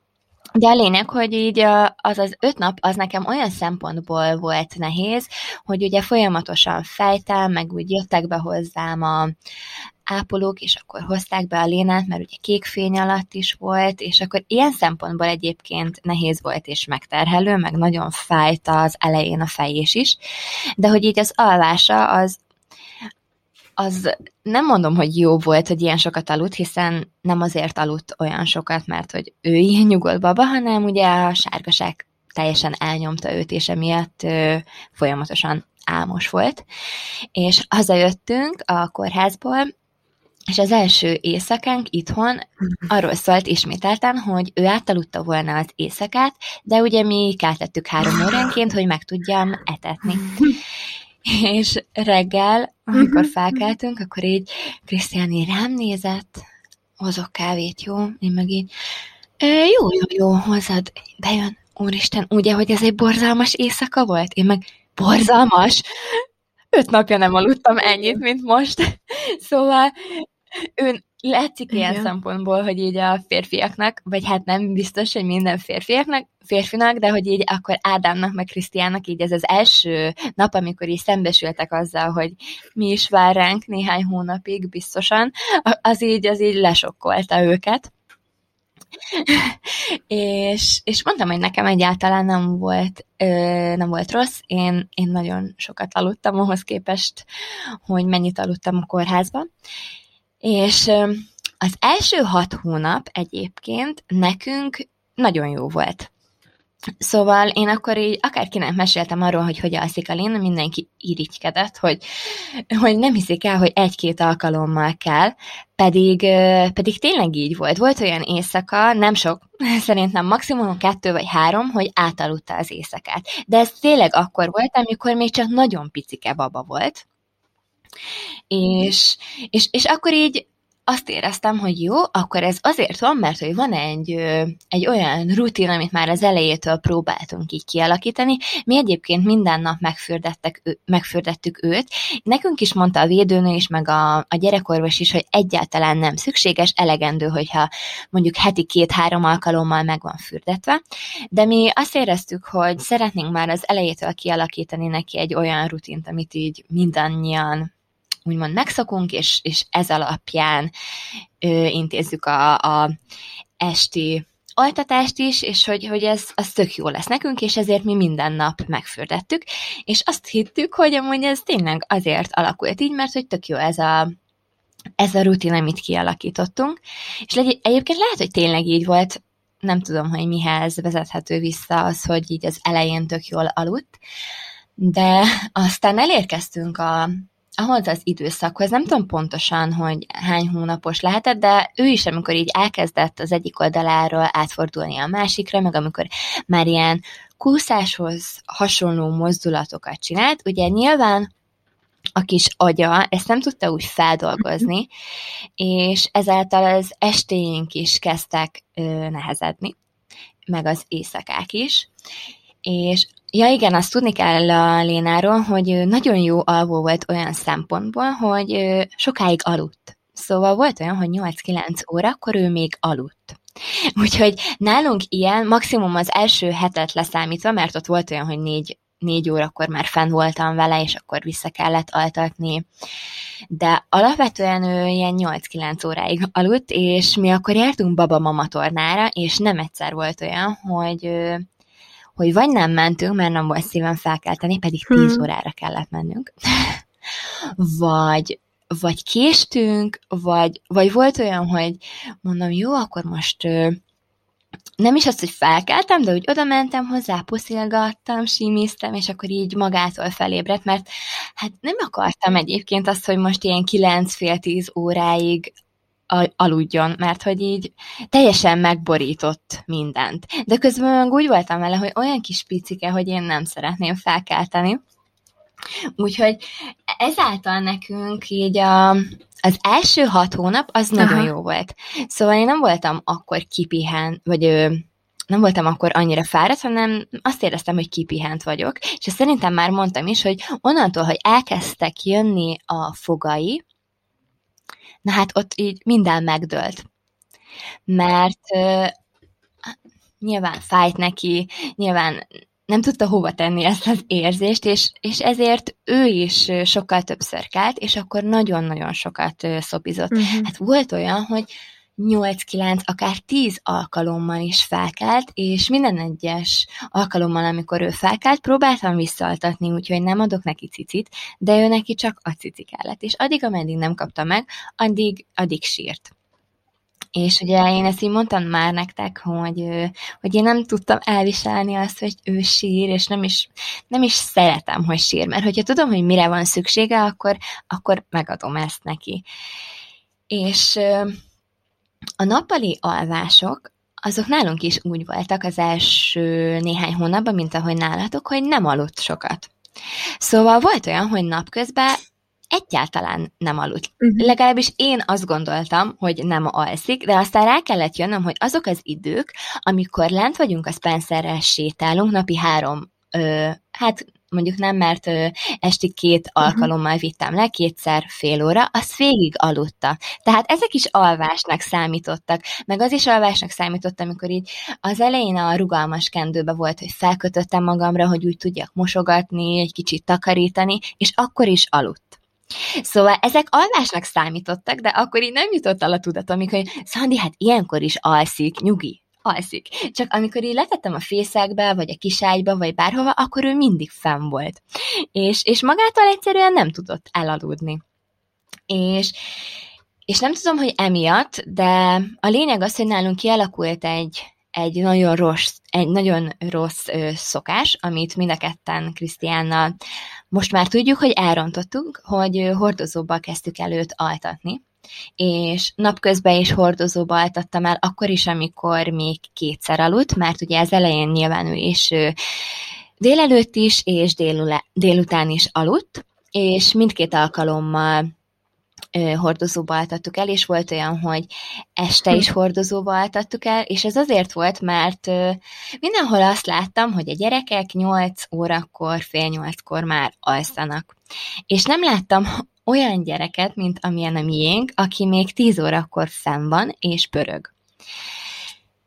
A: de a lényeg, hogy így az az öt nap, az nekem olyan szempontból volt nehéz, hogy ugye folyamatosan fejtem, meg úgy jöttek be hozzám a ápolók, és akkor hozták be a lénát, mert ugye kék fény alatt is volt, és akkor ilyen szempontból egyébként nehéz volt és megterhelő, meg nagyon fájt az elején a fejés is, de hogy így az alvása az az nem mondom, hogy jó volt, hogy ilyen sokat aludt, hiszen nem azért aludt olyan sokat, mert hogy ő ilyen nyugodt baba, hanem ugye a sárgaság teljesen elnyomta őt, és emiatt ö, folyamatosan álmos volt. És hazajöttünk a kórházból, és az első éjszakánk itthon arról szólt ismételten, hogy ő átaludta volna az éjszakát, de ugye mi keltettük három óránként, hogy meg tudjam etetni. És reggel, amikor mhm. felkeltünk, akkor így Krisztiáni rám nézett, hozok kávét, jó? Én meg így, jó, jó, jó, hozad, bejön, úristen, ugye, hogy ez egy borzalmas éjszaka volt? Én meg, borzalmas? Öt napja nem aludtam ennyit, mint most. [LAUGHS] Szóval ő látszik ilyen Igen. szempontból, hogy így a férfiaknak, vagy hát nem biztos, hogy minden férfiaknak, férfinak, de hogy így akkor Ádámnak, meg Krisztiának így ez az első nap, amikor így szembesültek azzal, hogy mi is vár ránk néhány hónapig biztosan, az így, az így lesokkolta őket. [LAUGHS] és, és mondtam, hogy nekem egyáltalán nem volt, ö, nem volt rossz, én, én nagyon sokat aludtam ahhoz képest, hogy mennyit aludtam a kórházban, és az első hat hónap egyébként nekünk nagyon jó volt. Szóval én akkor így akárkinek meséltem arról, hogy hogy alszik a Lén, mindenki irigykedett, hogy, hogy nem hiszik el, hogy egy-két alkalommal kell, pedig, pedig tényleg így volt. Volt olyan éjszaka, nem sok, [LAUGHS] szerintem maximum kettő vagy három, hogy átaludta az éjszakát. De ez tényleg akkor volt, amikor még csak nagyon picike baba volt, és, és, és akkor így azt éreztem, hogy jó, akkor ez azért van, mert hogy van egy, egy olyan rutin, amit már az elejétől próbáltunk így kialakítani. Mi egyébként minden nap megfürdettek, megfürdettük őt. Nekünk is mondta a védőnő is, meg a, a gyerekorvos is, hogy egyáltalán nem szükséges, elegendő, hogyha mondjuk heti két-három alkalommal meg van fürdetve. De mi azt éreztük, hogy szeretnénk már az elejétől kialakítani neki egy olyan rutint, amit így mindannyian úgymond megszokunk, és, és ez alapján ö, intézzük a, a esti altatást is, és hogy, hogy ez az tök jó lesz nekünk, és ezért mi minden nap megfürdettük, és azt hittük, hogy amúgy ez tényleg azért alakult így, mert hogy tök jó ez a, ez a rutin, amit kialakítottunk, és legy- egyébként lehet, hogy tényleg így volt, nem tudom, hogy mihez vezethető vissza az, hogy így az elején tök jól aludt, de aztán elérkeztünk a, ahhoz az időszakhoz, nem tudom pontosan, hogy hány hónapos lehetett, de ő is, amikor így elkezdett az egyik oldaláról átfordulni a másikra, meg amikor már ilyen kúszáshoz hasonló mozdulatokat csinált, ugye nyilván a kis agya ezt nem tudta úgy feldolgozni, és ezáltal az estéink is kezdtek ö, nehezedni, meg az éjszakák is, és Ja igen, azt tudni kell a Lénáról, hogy nagyon jó alvó volt olyan szempontból, hogy sokáig aludt. Szóval volt olyan, hogy 8-9 órakor ő még aludt. Úgyhogy nálunk ilyen, maximum az első hetet leszámítva, mert ott volt olyan, hogy négy, négy órakor már fenn voltam vele, és akkor vissza kellett altatni. De alapvetően ő ilyen 8-9 óráig aludt, és mi akkor jártunk baba-mama tornára, és nem egyszer volt olyan, hogy hogy vagy nem mentünk, mert nem volt szívem felkelteni, pedig 10 hmm. órára kellett mennünk, [LAUGHS] vagy, vagy késtünk, vagy, vagy volt olyan, hogy mondom, jó, akkor most nem is azt, hogy felkeltem, de úgy oda mentem hozzá, puszilgattam, simíztem, és akkor így magától felébredt, mert hát nem akartam egyébként azt, hogy most ilyen 9 fél 10 óráig aludjon, mert hogy így teljesen megborított mindent. De közben úgy voltam vele, hogy olyan kis picike, hogy én nem szeretném felkelteni. Úgyhogy ezáltal nekünk így a, az első hat hónap az Aha. nagyon jó volt. Szóval én nem voltam akkor kipihen, vagy nem voltam akkor annyira fáradt, hanem azt éreztem, hogy kipihent vagyok. És szerintem már mondtam is, hogy onnantól, hogy elkezdtek jönni a fogai, na hát ott így minden megdőlt. Mert ö, nyilván fájt neki, nyilván nem tudta hova tenni ezt az érzést, és, és ezért ő is sokkal többször kelt, és akkor nagyon-nagyon sokat szopizott. Uh-huh. Hát volt olyan, hogy 8-9, akár 10 alkalommal is felkelt, és minden egyes alkalommal, amikor ő felkelt, próbáltam visszaaltatni, úgyhogy nem adok neki cicit, de ő neki csak a cici kellett. És addig, ameddig nem kapta meg, addig, addig sírt. És ugye én ezt így mondtam már nektek, hogy, hogy én nem tudtam elviselni azt, hogy ő sír, és nem is, nem is szeretem, hogy sír, mert hogyha tudom, hogy mire van szüksége, akkor, akkor megadom ezt neki. És a nappali alvások, azok nálunk is úgy voltak az első néhány hónapban, mint ahogy nálatok, hogy nem aludt sokat. Szóval volt olyan, hogy napközben egyáltalán nem aludt. Uh-huh. Legalábbis én azt gondoltam, hogy nem alszik, de aztán rá kellett jönnöm, hogy azok az idők, amikor lent vagyunk a Spencerrel sétálunk, napi három, ö, hát mondjuk nem, mert ö, esti két uh-huh. alkalommal vittem le, kétszer fél óra, az végig aludta. Tehát ezek is alvásnak számítottak, meg az is alvásnak számított, amikor így az elején a rugalmas kendőbe volt, hogy felkötöttem magamra, hogy úgy tudjak mosogatni, egy kicsit takarítani, és akkor is aludt. Szóval ezek alvásnak számítottak, de akkor így nem jutott el a tudatom, amikor, hogy Szandi, hát ilyenkor is alszik, nyugi, alszik. Csak amikor így letettem a fészekbe, vagy a kiságyba, vagy bárhova, akkor ő mindig fenn volt. És, és magától egyszerűen nem tudott elaludni. És, és nem tudom, hogy emiatt, de a lényeg az, hogy nálunk kialakult egy, egy nagyon rossz, egy nagyon rossz ö, szokás, amit mind a ketten Krisztiánnal most már tudjuk, hogy elrontottunk, hogy hordozóba kezdtük el őt altatni, és napközben is hordozóba altattam el, akkor is, amikor még kétszer aludt, mert ugye az elején nyilván ő is délelőtt is, és délután is aludt, és mindkét alkalommal hordozóba altattuk el, és volt olyan, hogy este is hordozóba altattuk el, és ez azért volt, mert mindenhol azt láttam, hogy a gyerekek 8 órakor, fél 8-kor már alszanak. És nem láttam olyan gyereket, mint amilyen a miénk, aki még 10 órakor fenn van, és pörög.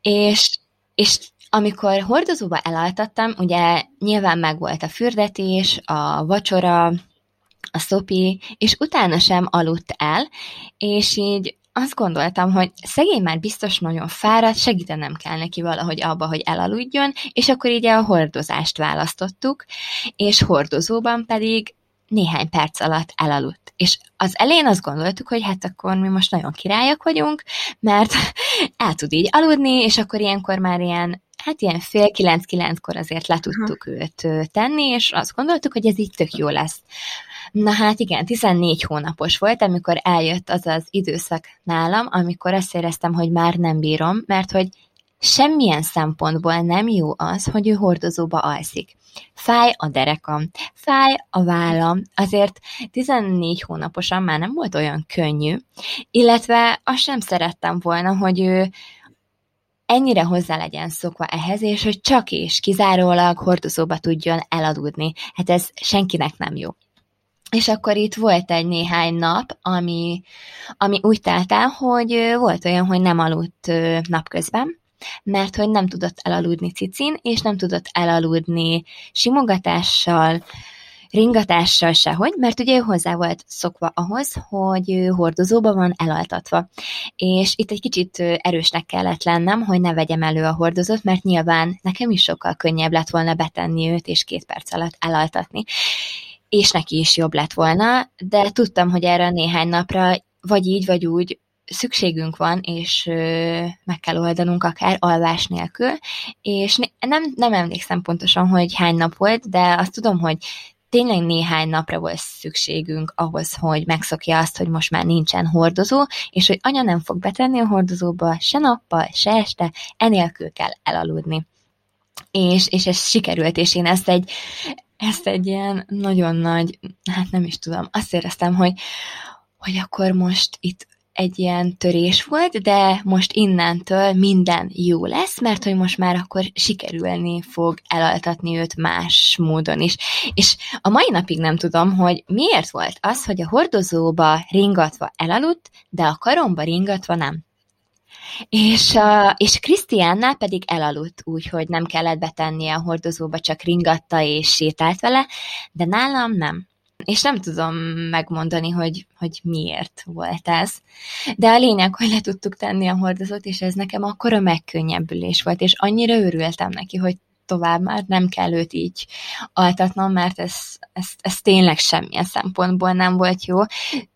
A: És, és amikor hordozóba elaltattam, ugye nyilván megvolt a fürdetés, a vacsora, a szopi, és utána sem aludt el, és így azt gondoltam, hogy szegény már biztos nagyon fáradt, segítenem kell neki valahogy abba, hogy elaludjon, és akkor így a hordozást választottuk, és hordozóban pedig néhány perc alatt elaludt. És az elején azt gondoltuk, hogy hát akkor mi most nagyon királyak vagyunk, mert [LAUGHS] el tud így aludni, és akkor ilyenkor már ilyen hát ilyen fél kilenc-kilenckor azért le tudtuk őt tenni, és azt gondoltuk, hogy ez így tök jó lesz. Na hát igen, 14 hónapos volt, amikor eljött az az időszak nálam, amikor azt éreztem, hogy már nem bírom, mert hogy semmilyen szempontból nem jó az, hogy ő hordozóba alszik. Fáj a derekam, fáj a vállam, azért 14 hónaposan már nem volt olyan könnyű, illetve azt sem szerettem volna, hogy ő ennyire hozzá legyen szokva ehhez, és hogy csak és kizárólag hordozóba tudjon eladudni. Hát ez senkinek nem jó. És akkor itt volt egy néhány nap, ami, ami úgy telt el, hogy volt olyan, hogy nem aludt napközben, mert hogy nem tudott elaludni cicin, és nem tudott elaludni simogatással, ringatással sehogy, mert ugye ő hozzá volt szokva ahhoz, hogy ő hordozóba van elaltatva. És itt egy kicsit erősnek kellett lennem, hogy ne vegyem elő a hordozót, mert nyilván nekem is sokkal könnyebb lett volna betenni őt, és két perc alatt elaltatni és neki is jobb lett volna, de tudtam, hogy erre néhány napra vagy így, vagy úgy szükségünk van, és meg kell oldanunk akár alvás nélkül, és nem, nem emlékszem pontosan, hogy hány nap volt, de azt tudom, hogy tényleg néhány napra volt szükségünk ahhoz, hogy megszokja azt, hogy most már nincsen hordozó, és hogy anya nem fog betenni a hordozóba se nappal, se este, enélkül kell elaludni. És, és ez sikerült, és én ezt egy, ezt egy ilyen nagyon nagy, hát nem is tudom, azt éreztem, hogy, hogy akkor most itt egy ilyen törés volt, de most innentől minden jó lesz, mert hogy most már akkor sikerülni fog elaltatni őt más módon is. És a mai napig nem tudom, hogy miért volt az, hogy a hordozóba ringatva elaludt, de a karomba ringatva nem. És, uh, és Krisztiánnál pedig elaludt, úgyhogy nem kellett betennie a hordozóba, csak ringatta és sétált vele, de nálam nem. És nem tudom megmondani, hogy, hogy miért volt ez. De a lényeg, hogy le tudtuk tenni a hordozót, és ez nekem akkora megkönnyebbülés volt, és annyira örültem neki, hogy tovább már nem kell őt így altatnom, mert ez, ez, ez tényleg semmilyen szempontból nem volt jó.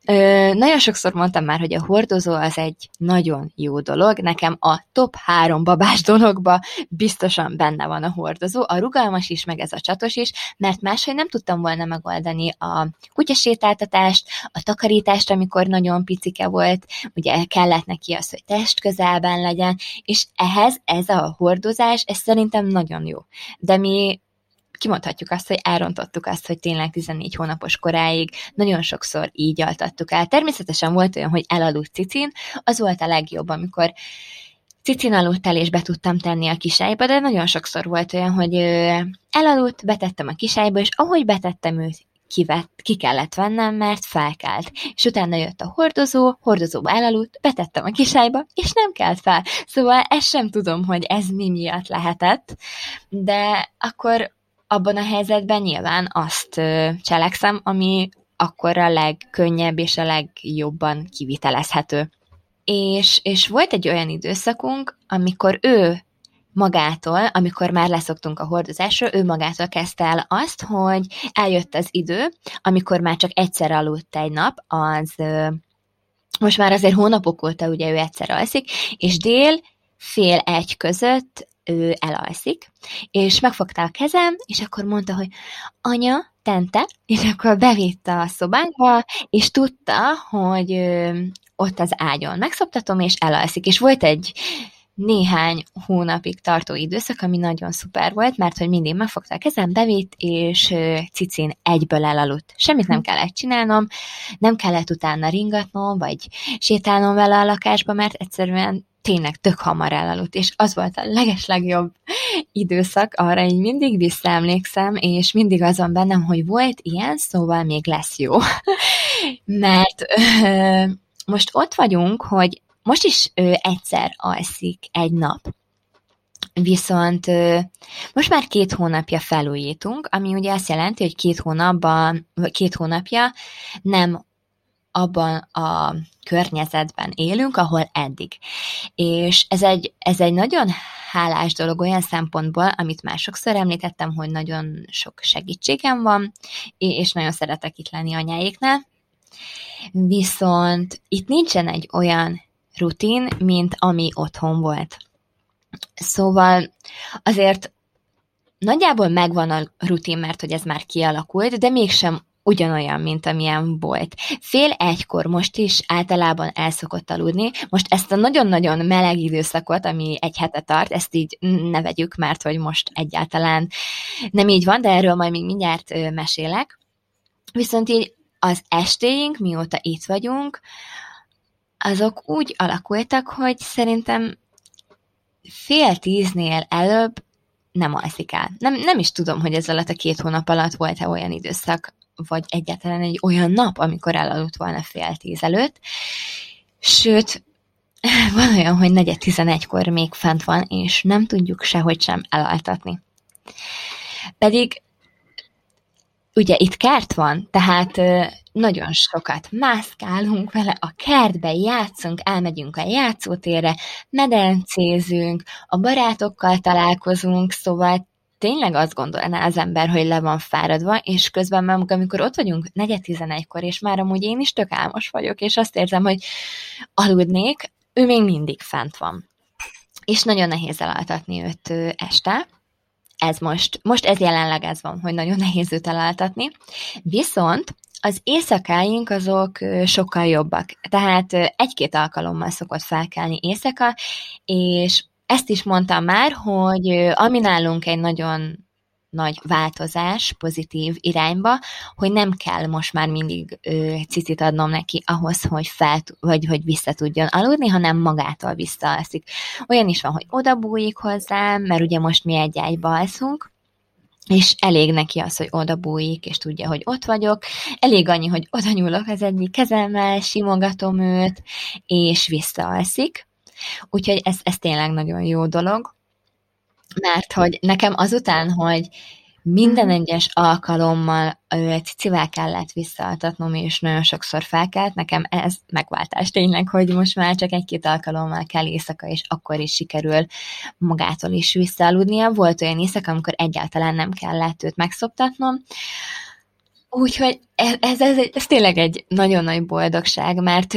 A: Ö, nagyon sokszor mondtam már, hogy a hordozó az egy nagyon jó dolog. Nekem a top három babás [LAUGHS] dologba biztosan benne van a hordozó, a rugalmas is, meg ez a csatos is, mert máshogy nem tudtam volna megoldani a kutyasétáltatást, a takarítást, amikor nagyon picike volt, ugye kellett neki az, hogy test közelben legyen, és ehhez ez a hordozás, ez szerintem nagyon jó. De mi kimondhatjuk azt, hogy elrontottuk azt, hogy tényleg 14 hónapos koráig nagyon sokszor így altattuk el. Természetesen volt olyan, hogy elaludt cicin, az volt a legjobb, amikor cicin aludt el, és be tudtam tenni a kisályba, de nagyon sokszor volt olyan, hogy elaludt, betettem a kisályba, és ahogy betettem őt, kivett, ki kellett vennem, mert felkelt. És utána jött a hordozó, hordozóba elaludt, betettem a kisályba, és nem kelt fel. Szóval ezt sem tudom, hogy ez mi miatt lehetett, de akkor abban a helyzetben nyilván azt cselekszem, ami akkor a legkönnyebb és a legjobban kivitelezhető. És, és volt egy olyan időszakunk, amikor ő magától, amikor már leszoktunk a hordozásról, ő magától kezdte el azt, hogy eljött az idő, amikor már csak egyszer aludt egy nap, az most már azért hónapok óta ugye ő egyszer alszik, és dél fél egy között ő elalszik, és megfogta a kezem, és akkor mondta, hogy anya, tente, és akkor bevitte a szobánkba, és tudta, hogy ott az ágyon megszoptatom, és elalszik. És volt egy néhány hónapig tartó időszak, ami nagyon szuper volt, mert hogy mindig megfogta a kezem, bevitt, és cicin egyből elaludt. Semmit nem kellett csinálnom, nem kellett utána ringatnom, vagy sétálnom vele a lakásba, mert egyszerűen tényleg tök hamar elaludt, és az volt a legeslegjobb időszak, arra így mindig visszaemlékszem, és mindig azon bennem, hogy volt ilyen, szóval még lesz jó. [LAUGHS] Mert ö, most ott vagyunk, hogy most is ö, egyszer alszik egy nap. Viszont most már két hónapja felújítunk, ami ugye azt jelenti, hogy két hónapban, két hónapja nem abban a környezetben élünk, ahol eddig. És ez egy, ez egy nagyon hálás dolog olyan szempontból, amit már sokszor említettem, hogy nagyon sok segítségem van, és nagyon szeretek itt lenni anyáéknál. Viszont itt nincsen egy olyan rutin, mint ami otthon volt. Szóval azért nagyjából megvan a rutin, mert hogy ez már kialakult, de mégsem ugyanolyan, mint amilyen volt. Fél egykor most is általában el szokott aludni. Most ezt a nagyon-nagyon meleg időszakot, ami egy hete tart, ezt így ne vegyük, mert hogy most egyáltalán nem így van, de erről majd még mindjárt mesélek. Viszont így az estéink, mióta itt vagyunk, azok úgy alakultak, hogy szerintem fél tíznél előbb nem alszik el. Nem, nem is tudom, hogy ez alatt a két hónap alatt volt-e olyan időszak, vagy egyáltalán egy olyan nap, amikor elaludt volna fél tíz előtt. Sőt, [LAUGHS] van olyan, hogy negyed tizenegykor még fent van, és nem tudjuk sehogy sem elaltatni. Pedig ugye itt kert van, tehát nagyon sokat mászkálunk vele, a kertbe játszunk, elmegyünk a játszótérre, medencézünk, a barátokkal találkozunk, szóval tényleg azt gondolná az ember, hogy le van fáradva, és közben meg amikor ott vagyunk negyed tizenegykor, és már amúgy én is tök álmos vagyok, és azt érzem, hogy aludnék, ő még mindig fent van. És nagyon nehéz elaltatni őt este, ez most, most ez jelenleg ez van, hogy nagyon nehéz őt elaltatni. Viszont az éjszakáink azok sokkal jobbak. Tehát egy-két alkalommal szokott felkelni éjszaka, és ezt is mondtam már, hogy ami nálunk egy nagyon nagy változás pozitív irányba, hogy nem kell most már mindig ö, cicit adnom neki ahhoz, hogy fel, vagy hogy vissza tudjon aludni, hanem magától visszaalszik. Olyan is van, hogy oda bújik hozzám, mert ugye most mi egy ágyba alszunk, és elég neki az, hogy oda bújik, és tudja, hogy ott vagyok. Elég annyi, hogy oda nyúlok az egyik kezemmel, simogatom őt, és visszaalszik. Úgyhogy ez, ez tényleg nagyon jó dolog, mert hogy nekem azután, hogy minden mhm. egyes alkalommal cicivel kellett visszaaltatnom, és nagyon sokszor felkelt, nekem ez megváltás tényleg, hogy most már csak egy-két alkalommal kell éjszaka, és akkor is sikerül magától is visszaaludnia. Volt olyan éjszaka, amikor egyáltalán nem kellett őt megszoptatnom, Úgyhogy ez, ez, ez, ez tényleg egy nagyon nagy boldogság, mert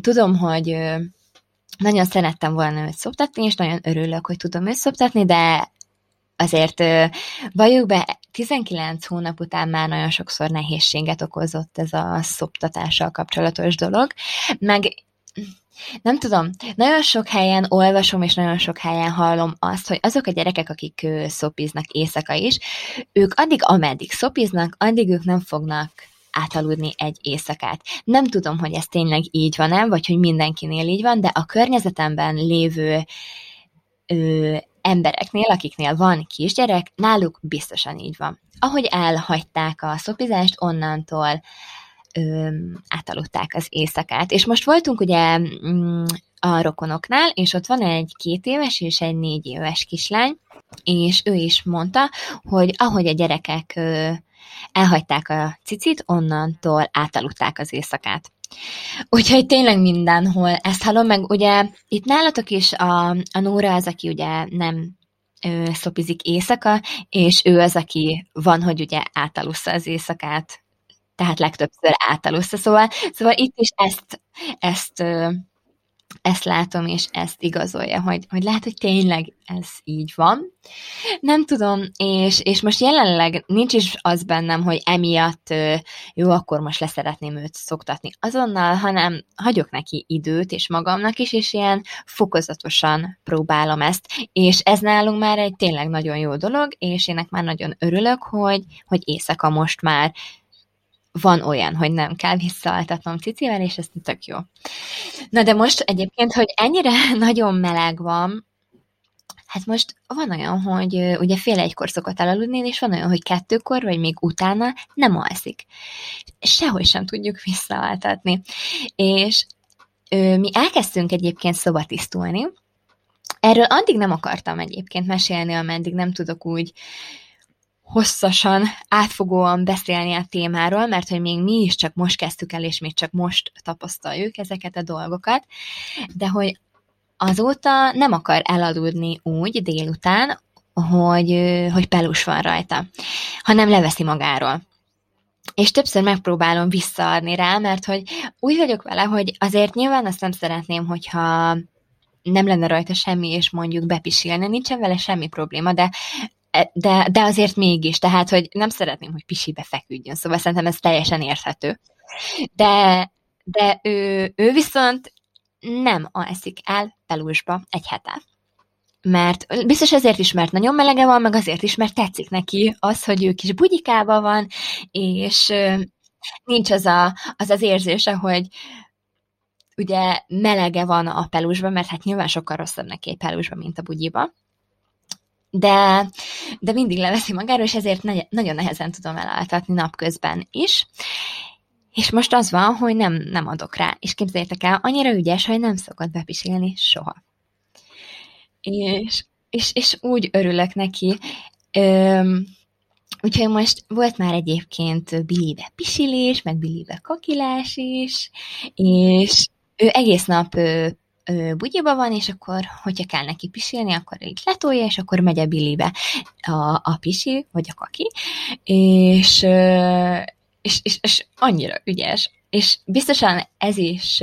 A: tudom, hogy nagyon szerettem volna őt szoptatni, és nagyon örülök, hogy tudom őt szoptatni, de azért valljuk be, 19 hónap után már nagyon sokszor nehézséget okozott ez a szoptatással kapcsolatos dolog, meg nem tudom, nagyon sok helyen olvasom, és nagyon sok helyen hallom azt, hogy azok a gyerekek, akik szopiznak éjszaka is, ők addig, ameddig szopiznak, addig ők nem fognak átaludni egy éjszakát. Nem tudom, hogy ez tényleg így van-e, vagy hogy mindenkinél így van, de a környezetemben lévő ö, embereknél, akiknél van kisgyerek, náluk biztosan így van. Ahogy elhagyták a szopizást, onnantól ö, átaludták az éjszakát. És most voltunk ugye mm, a rokonoknál, és ott van egy két éves és egy négy éves kislány, és ő is mondta, hogy ahogy a gyerekek elhagyták a cicit, onnantól átaludták az éjszakát. Úgyhogy tényleg mindenhol ezt hallom, meg ugye itt nálatok is a, a Nóra az, aki ugye nem ö, szopizik éjszaka, és ő az, aki van, hogy ugye átalussza az éjszakát, tehát legtöbbször átalussza, szóval, szóval itt is ezt, ezt ö, ezt látom, és ezt igazolja, hogy, hogy lehet, hogy tényleg ez így van. Nem tudom, és, és most jelenleg nincs is az bennem, hogy emiatt jó, akkor most leszeretném őt szoktatni azonnal, hanem hagyok neki időt, és magamnak is, és ilyen fokozatosan próbálom ezt, és ez nálunk már egy tényleg nagyon jó dolog, és ének már nagyon örülök, hogy, hogy éjszaka most már van olyan, hogy nem kell visszaaltatnom cicivel, és ez tök jó. Na de most egyébként, hogy ennyire [LAUGHS] nagyon meleg van, hát most van olyan, hogy ugye fél egykor szokott elaludni, és van olyan, hogy kettőkor, vagy még utána nem alszik. Sehogy sem tudjuk visszaaltatni. És ö, mi elkezdtünk egyébként szobatisztulni, Erről addig nem akartam egyébként mesélni, ameddig nem tudok úgy hosszasan, átfogóan beszélni a témáról, mert hogy még mi is csak most kezdtük el, és még csak most tapasztaljuk ezeket a dolgokat, de hogy azóta nem akar elaludni úgy délután, hogy, hogy pelus van rajta, hanem leveszi magáról. És többször megpróbálom visszaadni rá, mert hogy úgy vagyok vele, hogy azért nyilván azt nem szeretném, hogyha nem lenne rajta semmi, és mondjuk bepisilni, nincsen vele semmi probléma, de de, de azért mégis, tehát, hogy nem szeretném, hogy pisibe feküdjön, szóval szerintem ez teljesen érthető. De, de ő, ő viszont nem alszik el pelusba egy hete. Mert biztos azért is, mert nagyon melege van, meg azért is, mert tetszik neki az, hogy ő kis bugyikában van, és nincs az a, az, az érzése, hogy ugye melege van a pelusban, mert hát nyilván sokkal rosszabb neki egy pelusban, mint a bugyiba de, de mindig leveszi magáról, és ezért ne, nagyon nehezen tudom elaltatni napközben is. És most az van, hogy nem, nem adok rá. És képzeljétek el, annyira ügyes, hogy nem szokott bepisilni soha. És, és, és úgy örülök neki. Öm, úgyhogy most volt már egyébként bilibe pisilés, meg bilibe kakilás is, és ő egész nap ö, bugyiba van, és akkor, hogyha kell neki pisilni, akkor így letolja, és akkor megy a bilibe a, a pisi, vagy a kaki, és, és, és, és annyira ügyes. És biztosan ez is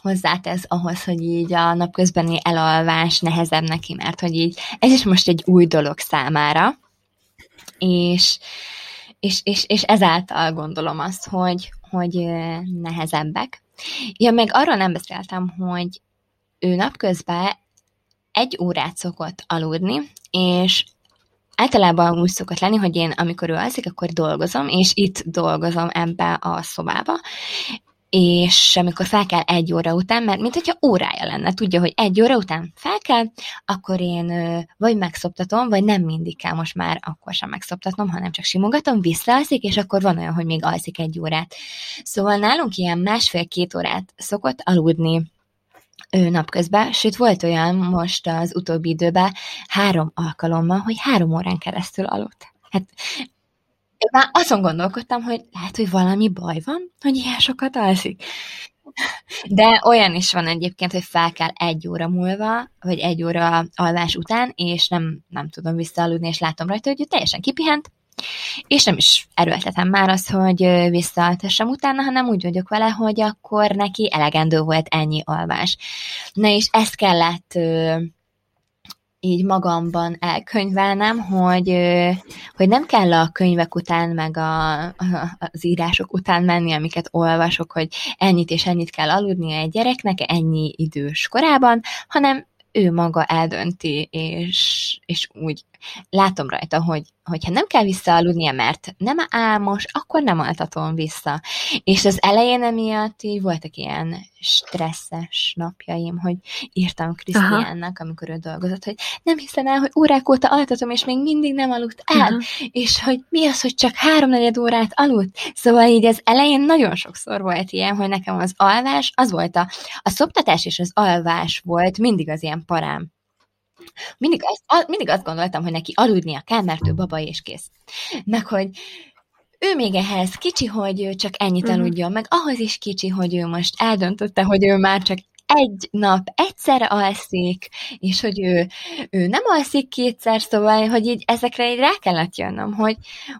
A: hozzátesz ahhoz, hogy így a napközbeni elalvás nehezebb neki, mert hogy így ez is most egy új dolog számára, és, és, és, és ezáltal gondolom azt, hogy, hogy nehezebbek. Ja, meg arról nem beszéltem, hogy ő napközben egy órát szokott aludni, és általában úgy szokott lenni, hogy én, amikor ő alszik, akkor dolgozom, és itt dolgozom ebbe a szobába, és amikor fel kell egy óra után, mert mint hogyha órája lenne, tudja, hogy egy óra után fel kell, akkor én vagy megszoptatom, vagy nem mindig kell most már akkor sem megszoptatom, hanem csak simogatom, visszaalszik, és akkor van olyan, hogy még alszik egy órát. Szóval nálunk ilyen másfél-két órát szokott aludni napközben, sőt volt olyan most az utóbbi időben három alkalommal, hogy három órán keresztül aludt. Hát én már azon gondolkodtam, hogy lehet, hogy valami baj van, hogy ilyen sokat alszik. De olyan is van egyébként, hogy fel kell egy óra múlva, vagy egy óra alvás után, és nem, nem tudom visszaaludni, és látom rajta, hogy ő teljesen kipihent, és nem is erőltetem már azt, hogy visszaaltassam utána, hanem úgy vagyok vele, hogy akkor neki elegendő volt ennyi alvás. Na és ezt kellett így magamban elkönyvelnem, hogy, hogy nem kell a könyvek után, meg a, az írások után menni, amiket olvasok, hogy ennyit és ennyit kell aludnia egy gyereknek ennyi idős korában, hanem ő maga eldönti, és, és úgy látom rajta, hogy hogyha nem kell visszaaludnia, mert nem álmos, akkor nem altatom vissza. És az elején emiatt így voltak ilyen stresszes napjaim, hogy írtam Krisztiánnak, amikor ő dolgozott, hogy nem hiszem el, hogy órák óta altatom, és még mindig nem aludt el, Aha. és hogy mi az, hogy csak háromnegyed órát aludt. Szóval így az elején nagyon sokszor volt ilyen, hogy nekem az alvás, az volt a, a szoptatás és az alvás volt mindig az ilyen parám. Mindig azt, mindig azt gondoltam, hogy neki aludnia kell, mert ő baba és kész. Meg, hogy ő még ehhez kicsi, hogy ő csak ennyit uh-huh. aludjon, meg ahhoz is kicsi, hogy ő most eldöntötte, hogy ő már csak egy nap egyszerre alszik, és hogy ő, ő nem alszik kétszer, szóval, hogy így ezekre így rá kellett jönnöm, hogy,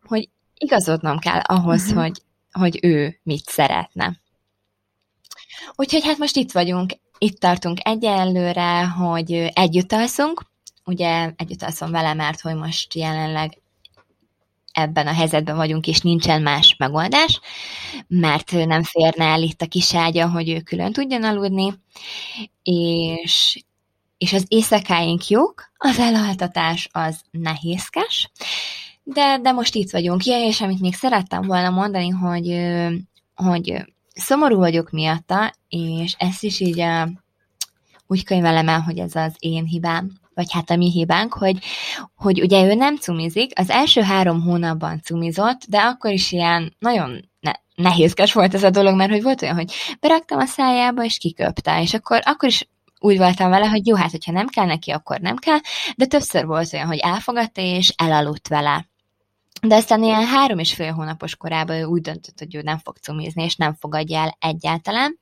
A: hogy igazodnom kell ahhoz, uh-huh. hogy, hogy ő mit szeretne. Úgyhogy hát most itt vagyunk, itt tartunk egyelőre, hogy együtt alszunk, ugye együtt alszom vele, mert hogy most jelenleg ebben a helyzetben vagyunk, és nincsen más megoldás, mert nem férne el itt a kis ágya, hogy ő külön tudjon aludni, és, és az éjszakáink jók, az elaltatás az nehézkes, de, de most itt vagyunk. Ja, és amit még szerettem volna mondani, hogy, hogy szomorú vagyok miatta, és ezt is így a, úgy könyvelem el, hogy ez az én hibám, vagy hát a mi hibánk, hogy, hogy ugye ő nem cumizik, az első három hónapban cumizott, de akkor is ilyen nagyon ne, nehézkes volt ez a dolog, mert hogy volt olyan, hogy beraktam a szájába, és kiköpte, és akkor, akkor is úgy voltam vele, hogy jó, hát hogyha nem kell neki, akkor nem kell, de többször volt olyan, hogy elfogadta, és elaludt vele. De aztán ilyen három és fél hónapos korában ő úgy döntött, hogy ő nem fog cumizni, és nem fogadja el egyáltalán.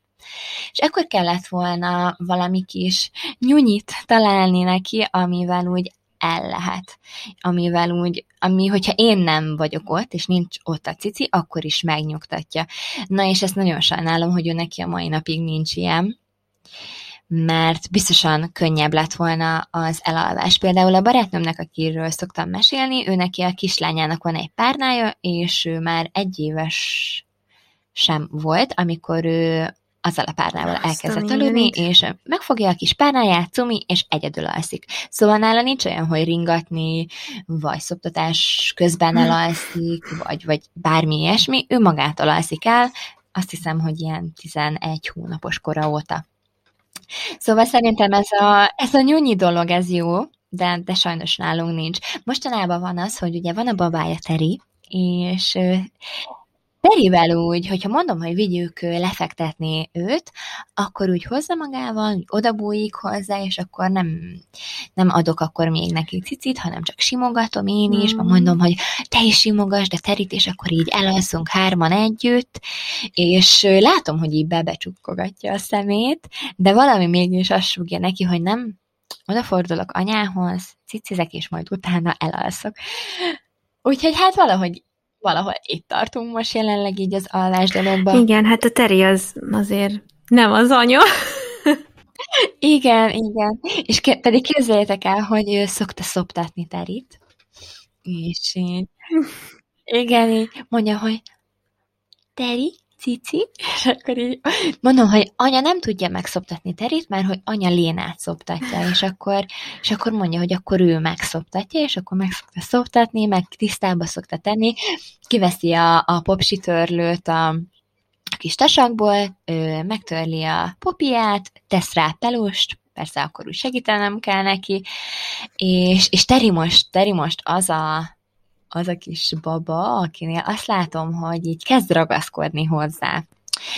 A: És ekkor kellett volna valami kis nyunyit találni neki, amivel úgy el lehet, amivel úgy, ami, hogyha én nem vagyok ott, és nincs ott a cici, akkor is megnyugtatja. Na, és ezt nagyon sajnálom, hogy ő neki a mai napig nincs ilyen mert biztosan könnyebb lett volna az elalvás. Például a barátnőmnek, akiről szoktam mesélni, ő neki a kislányának van egy párnája, és ő már egy éves sem volt, amikor ő azzal a párnával Azt elkezdett aludni, és megfogja a kis párnáját, cumi, és egyedül alszik. Szóval nála nincs olyan, hogy ringatni, vagy szoptatás közben hm. elalszik, vagy, vagy bármi ilyesmi, ő magától alszik el, azt hiszem, hogy ilyen 11 hónapos kora óta. Szóval szerintem ez a, ez a nyúnyi dolog, ez jó, de, de sajnos nálunk nincs. Mostanában van az, hogy ugye van a babája Teri, és Terivel úgy, hogyha mondom, hogy vigyük lefektetni őt, akkor úgy hozza magával, úgy odabújik hozzá, és akkor nem, nem adok akkor még neki cicit, hanem csak simogatom én is, mm. mondom, hogy te is simogass, de Terit, és akkor így elalszunk hárman együtt, és látom, hogy így bebecsukkogatja a szemét, de valami mégis azt súgja neki, hogy nem, odafordulok anyához, cicizek, és majd utána elalszok. Úgyhogy hát valahogy valahol itt tartunk most jelenleg így az alvás dologban.
B: Igen, hát a Teri az azért nem az anya. [LAUGHS]
A: igen, igen. És ke- pedig képzeljétek el, hogy ő szokta szoptatni Terit. És én, [LAUGHS] igen, így mondja, hogy Teri, cici, és akkor így mondom, hogy anya nem tudja megszoptatni Terit, mert hogy anya Lénát szoptatja, és akkor, és akkor mondja, hogy akkor ő megszoptatja, és akkor meg szokta szoptatni, meg tisztába szokta tenni, kiveszi a, a popsitörlőt a, a kis tasakból, ő megtörli a popiát, tesz rá pelust, persze akkor úgy segítenem kell neki, és, és Teri most, Teri most az a, az a kis baba, akinél azt látom, hogy így kezd ragaszkodni hozzá.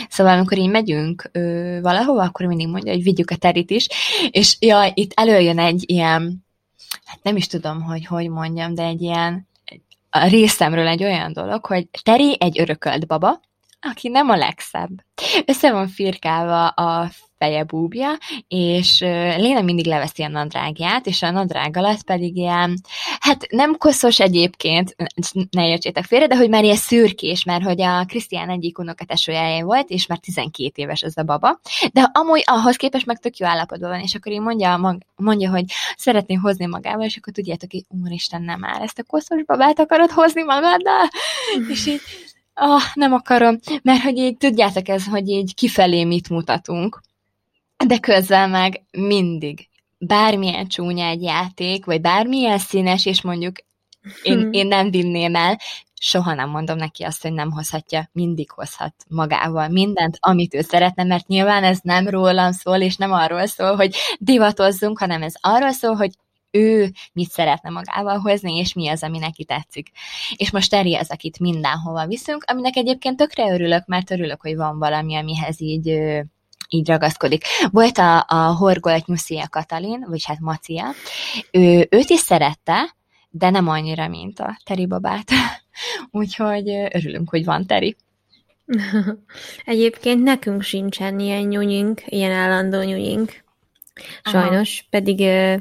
A: Szóval, amikor így megyünk ö, valahova, akkor mindig mondja, hogy vigyük a terit is, és jaj, itt előjön egy ilyen, hát nem is tudom, hogy hogy mondjam, de egy ilyen, a részemről egy olyan dolog, hogy Teri egy örökölt baba, aki nem a legszebb. Össze van firkálva a feje búbja, és Léna mindig leveszi a nadrágját, és a nadrág alatt pedig ilyen, hát nem koszos egyébként, ne értsétek félre, de hogy már ilyen szürkés, mert hogy a Krisztián egyik unokatesójája volt, és már 12 éves ez a baba, de amúgy ahhoz képest meg tök jó állapotban van, és akkor én mondja, mondja, hogy szeretné hozni magával, és akkor tudjátok, hogy úristen, nem áll, ezt a koszos babát akarod hozni magaddal? [LAUGHS] és így, ah, nem akarom, mert hogy így tudjátok ez, hogy így kifelé mit mutatunk de közben meg mindig bármilyen csúnya egy játék, vagy bármilyen színes, és mondjuk én, hmm. én nem vinném el, soha nem mondom neki azt, hogy nem hozhatja, mindig hozhat magával mindent, amit ő szeretne, mert nyilván ez nem rólam szól, és nem arról szól, hogy divatozzunk, hanem ez arról szól, hogy ő mit szeretne magával hozni, és mi az, ami neki tetszik. És most Eri az, akit mindenhova viszünk, aminek egyébként tökre örülök, mert örülök, hogy van valami, amihez így így ragaszkodik. Volt a, a horgolt Nyuszia Katalin, vagy hát Macia, ő, őt is szerette, de nem annyira, mint a Teri babát. [LAUGHS] Úgyhogy örülünk, hogy van Teri. [LAUGHS]
B: Egyébként nekünk sincsen ilyen nyúnyink, ilyen állandó nyúnyink. Sajnos, Aha. pedig ö,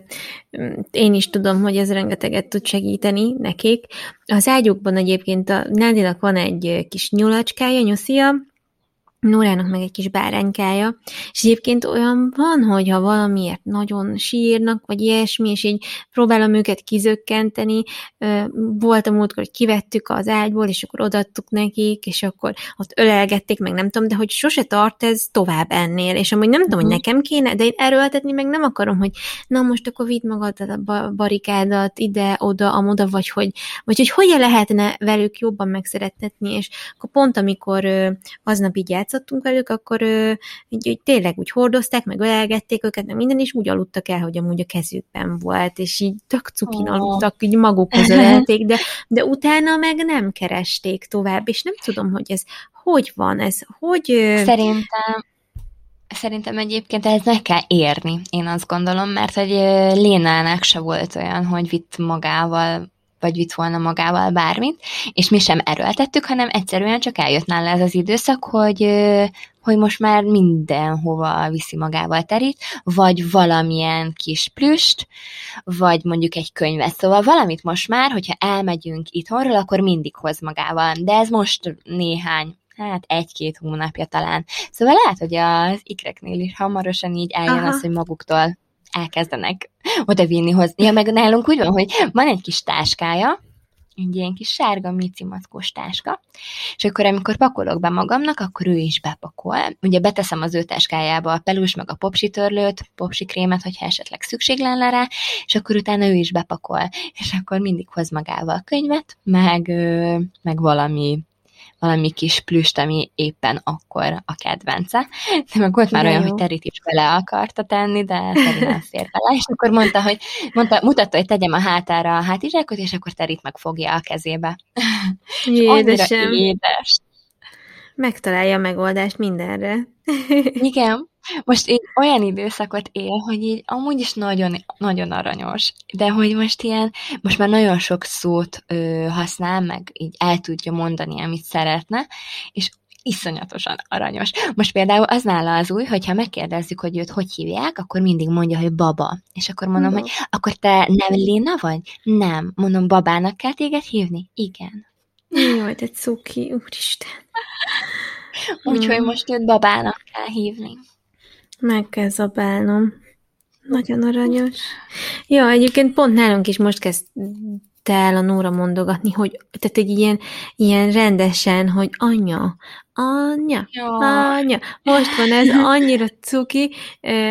B: én is tudom, hogy ez rengeteget tud segíteni nekik. Az ágyukban egyébként a Nádinak van egy kis nyulacskája, nyuszia, Nórának meg egy kis báránykája, és egyébként olyan van, hogy ha valamiért nagyon sírnak, vagy ilyesmi, és így próbálom őket kizökkenteni, volt a múltkor, hogy kivettük az ágyból, és akkor odattuk nekik, és akkor ott ölelgették, meg nem tudom, de hogy sose tart ez tovább ennél, és amúgy nem tudom, hogy mhm. nekem kéne, de én erőltetni meg nem akarom, hogy na most akkor vidd magad a barikádat ide, oda, amoda, vagy hogy, vagy hogy hogyan lehetne velük jobban megszerettetni, és akkor pont amikor aznap így játszottunk velük, akkor így, így tényleg úgy hordozták, meg ölelgették őket, meg minden, is úgy aludtak el, hogy amúgy a kezükben volt, és így tök cukin oh. aludtak, így magukhoz ölelték, de, de utána meg nem keresték tovább, és nem tudom, hogy ez hogy van, ez hogy...
A: Szerintem Szerintem egyébként ez meg kell érni, én azt gondolom, mert hogy Lénának se volt olyan, hogy vitt magával vagy vitt volna magával bármit, és mi sem erőltettük, hanem egyszerűen csak eljött nála ez az időszak, hogy, hogy most már mindenhova viszi magával terít, vagy valamilyen kis plüst, vagy mondjuk egy könyvet. Szóval valamit most már, hogyha elmegyünk itthonról, akkor mindig hoz magával. De ez most néhány hát egy-két hónapja talán. Szóval lehet, hogy az ikreknél is hamarosan így eljön Aha. az, hogy maguktól elkezdenek odavinni hozzá. Ja, meg nálunk úgy van, hogy van egy kis táskája, egy ilyen kis sárga micimackos táska, és akkor amikor pakolok be magamnak, akkor ő is bepakol. Ugye beteszem az ő táskájába a pelus, meg a popsi törlőt, popsi krémet, hogyha esetleg szükség lenne rá, és akkor utána ő is bepakol, és akkor mindig hoz magával a könyvet, meg, meg valami valami kis plüst, ami éppen akkor a kedvence. De meg volt már de olyan, jó. hogy Terit is bele akarta tenni, de Teri nem fér bele, és akkor mondta, hogy mondta, mutatta, hogy tegyem a hátára a hátizsákot, és akkor Terit megfogja a kezébe.
B: Édesem.
A: édes.
B: Megtalálja a megoldást mindenre.
A: Igen, most így olyan időszakot él, hogy így amúgy is nagyon, nagyon aranyos, de hogy most ilyen, most már nagyon sok szót ö, használ, meg így el tudja mondani, amit szeretne, és iszonyatosan aranyos. Most például az nála az új, hogyha megkérdezzük, hogy őt hogy hívják, akkor mindig mondja, hogy baba. És akkor mondom, no. hogy akkor te nem Léna vagy? Nem. Mondom, babának kell téged hívni? Igen.
B: Jaj, te cuki, úristen.
A: Úgyhogy mm. most őt babának kell hívni.
B: Meg kell zabálnom. Nagyon aranyos. Ja, egyébként pont nálunk is most kezd el a Nóra mondogatni, hogy tehát egy ilyen, ilyen rendesen, hogy anya, anya, ja. anya. Most van ez annyira cuki,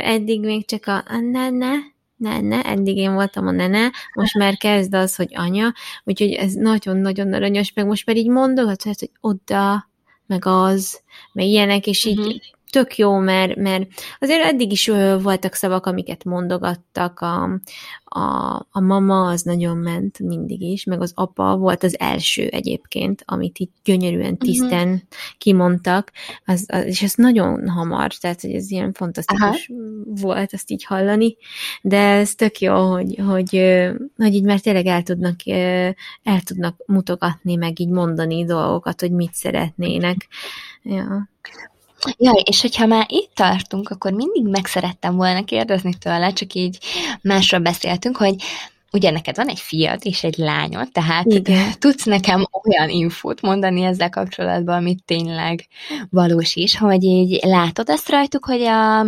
B: eddig még csak a nene, nene, eddig én voltam a nene, most már kezd az, hogy anya, úgyhogy ez nagyon-nagyon aranyos, meg most már így mondogat, hogy oda, meg az, meg ilyenek, és így uh-huh tök jó, mert, mert azért eddig is voltak szavak, amiket mondogattak, a, a, a mama az nagyon ment mindig is, meg az apa volt az első egyébként, amit itt gyönyörűen, mhm. tisztán uh-huh. kimondtak, az, az, és ez nagyon hamar, tehát hogy ez ilyen fantasztikus Aha. volt azt így hallani, de ez tök jó, hogy, hogy, hogy így már tényleg el tudnak, el tudnak mutogatni, meg így mondani dolgokat, hogy mit szeretnének. Ja.
A: Jaj, és hogyha már itt tartunk, akkor mindig megszerettem volna kérdezni tőle, csak így másról beszéltünk, hogy ugye neked van egy fiad és egy lányod, tehát Igen. [LAUGHS] tudsz nekem olyan infót mondani ezzel kapcsolatban, amit tényleg valós is, hogy így látod azt rajtuk, hogy a,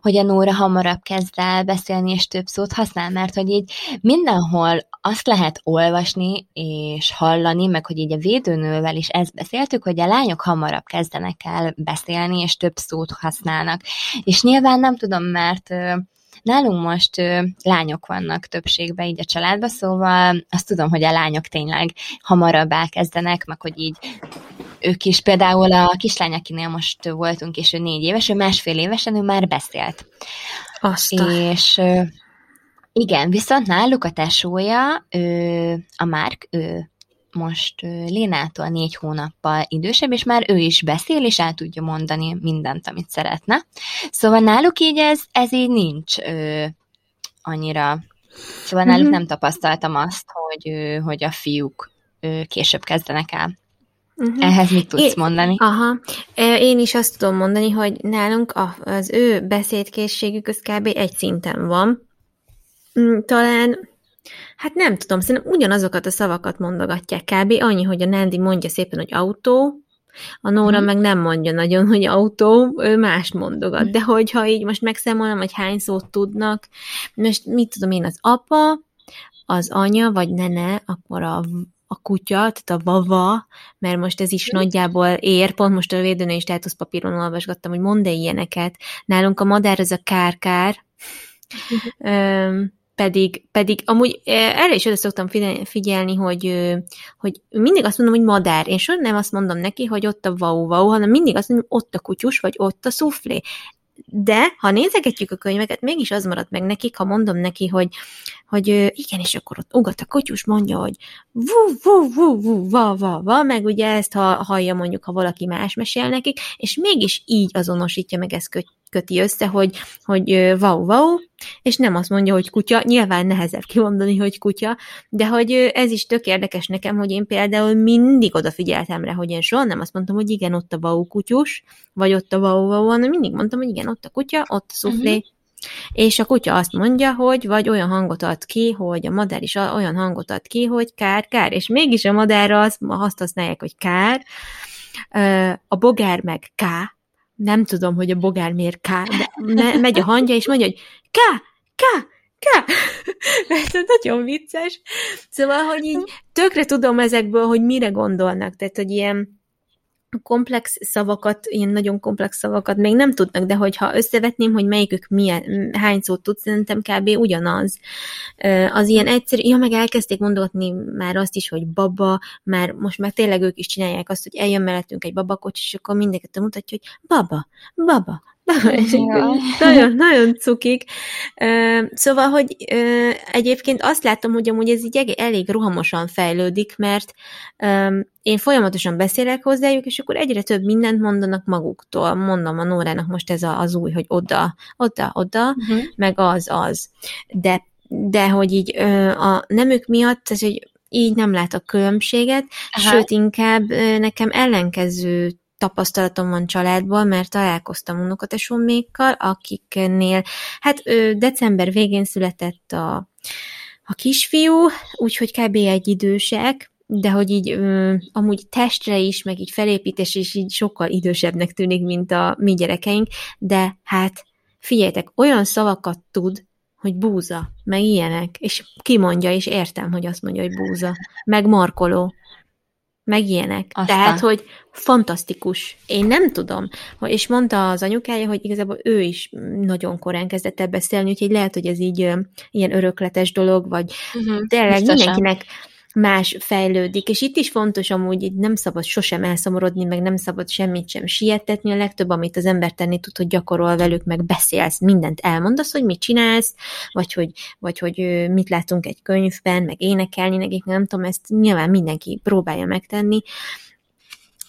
A: hogy a Nóra hamarabb kezd el beszélni és több szót használ, mert hogy így mindenhol azt lehet olvasni és hallani, meg hogy így a védőnővel is ezt beszéltük, hogy a lányok hamarabb kezdenek el beszélni és több szót használnak. És nyilván nem tudom, mert Nálunk most ö, lányok vannak többségben így a családban, szóval azt tudom, hogy a lányok tényleg hamarabb elkezdenek, meg hogy így ők is, például a kislány, akinél most voltunk, és ő négy éves, ő másfél évesen, ő már beszélt.
B: Azt
A: És ö, igen, viszont náluk a tesója, ö, a Márk, ő most Lénától négy hónappal idősebb, és már ő is beszél, és el tudja mondani mindent, amit szeretne. Szóval náluk így ez, ez így nincs ö, annyira. Szóval náluk uh-huh. nem tapasztaltam azt, hogy, hogy a fiúk ö, később kezdenek el. Uh-huh. Ehhez mit tudsz
B: én,
A: mondani?
B: Aha. Én is azt tudom mondani, hogy nálunk az ő beszédkészségük az kb. egy szinten van. Mm, talán Hát nem tudom, szerintem ugyanazokat a szavakat mondogatják kb. Annyi, hogy a Nandi mondja szépen, hogy autó, a Nóra hmm. meg nem mondja nagyon, hogy autó, ő más mondogat. De hogyha így most megszámolom, hogy hány szót tudnak, most mit tudom én, az apa, az anya, vagy nene, akkor a a kutya, tehát a vava, mert most ez is nagyjából ér, pont most a védőnő is papíron olvasgattam, hogy mondd -e ilyeneket. Nálunk a madár az a kárkár, uh-huh pedig, pedig amúgy erre is oda szoktam figyelni, hogy, hogy mindig azt mondom, hogy madár. Én soha nem azt mondom neki, hogy ott a vau vau, hanem mindig azt mondom, ott a kutyus, vagy ott a szuflé. De, ha nézegetjük a könyveket, mégis az marad meg nekik, ha mondom neki, hogy, hogy igen, és akkor ott ugat a kutyus, mondja, hogy vu, vu, vu, vu, va, va, va, meg ugye ezt ha, hallja mondjuk, ha valaki más mesél nekik, és mégis így azonosítja meg ezt köti össze, hogy, hogy wow, wow, és nem azt mondja, hogy kutya, nyilván nehezebb kimondani, hogy kutya, de hogy ez is tök érdekes nekem, hogy én például mindig odafigyeltem rá, hogy én soha nem azt mondtam, hogy igen, ott a wow kutyus, vagy ott a wow, wow, hanem mindig mondtam, hogy igen, ott a kutya, ott a szuflé, uh-huh. És a kutya azt mondja, hogy vagy olyan hangot ad ki, hogy a madár is olyan hangot ad ki, hogy kár, kár, és mégis a madárra azt, azt használják, hogy kár, a bogár meg ká, nem tudom, hogy a bogár miért ká, de me- megy a hangja, és mondja, hogy ká, ká, ká. Ez nagyon vicces. Szóval, hogy így tökre tudom ezekből, hogy mire gondolnak, tehát, hogy ilyen komplex szavakat, ilyen nagyon komplex szavakat még nem tudnak, de hogyha összevetném, hogy melyikük milyen, hány szót tud, szerintem kb. ugyanaz. Az ilyen egyszerű, ja, meg elkezdték mondogatni már azt is, hogy baba, már most már tényleg ők is csinálják azt, hogy eljön mellettünk egy babakocsi, és akkor mindenket mutatja, hogy baba, baba, nagyon, nagyon cukik. Szóval, hogy egyébként azt látom, hogy amúgy ez így elég rohamosan fejlődik, mert én folyamatosan beszélek hozzájuk, és akkor egyre több mindent mondanak maguktól. Mondom a Nórának most ez az új, hogy oda, oda, oda, uh-huh. meg az, az. De, de hogy így a nemük miatt, ez, hogy így nem látok különbséget, Aha. sőt, inkább nekem ellenkező tapasztalatom van családból, mert találkoztam unokatesómékkal, akiknél, hát december végén született a, a kisfiú, úgyhogy kb. egy idősek, de hogy így ö, amúgy testre is, meg így felépítés is így sokkal idősebbnek tűnik, mint a mi gyerekeink, de hát figyeljetek, olyan szavakat tud, hogy búza, meg ilyenek, és kimondja, és értem, hogy azt mondja, hogy búza, meg markoló meg ilyenek. Aztán. Tehát, hogy fantasztikus. Én nem tudom. És mondta az anyukája, hogy igazából ő is nagyon korán kezdett el beszélni, úgyhogy lehet, hogy ez így ilyen örökletes dolog, vagy uh-huh, tényleg biztosan. mindenkinek más fejlődik, és itt is fontos amúgy, így nem szabad sosem elszomorodni, meg nem szabad semmit sem sietetni, a legtöbb, amit az ember tenni tud, hogy gyakorol velük, meg beszélsz, mindent elmondasz, hogy mit csinálsz, vagy hogy, vagy hogy mit látunk egy könyvben, meg énekelni nekik, nem tudom, ezt nyilván mindenki próbálja megtenni,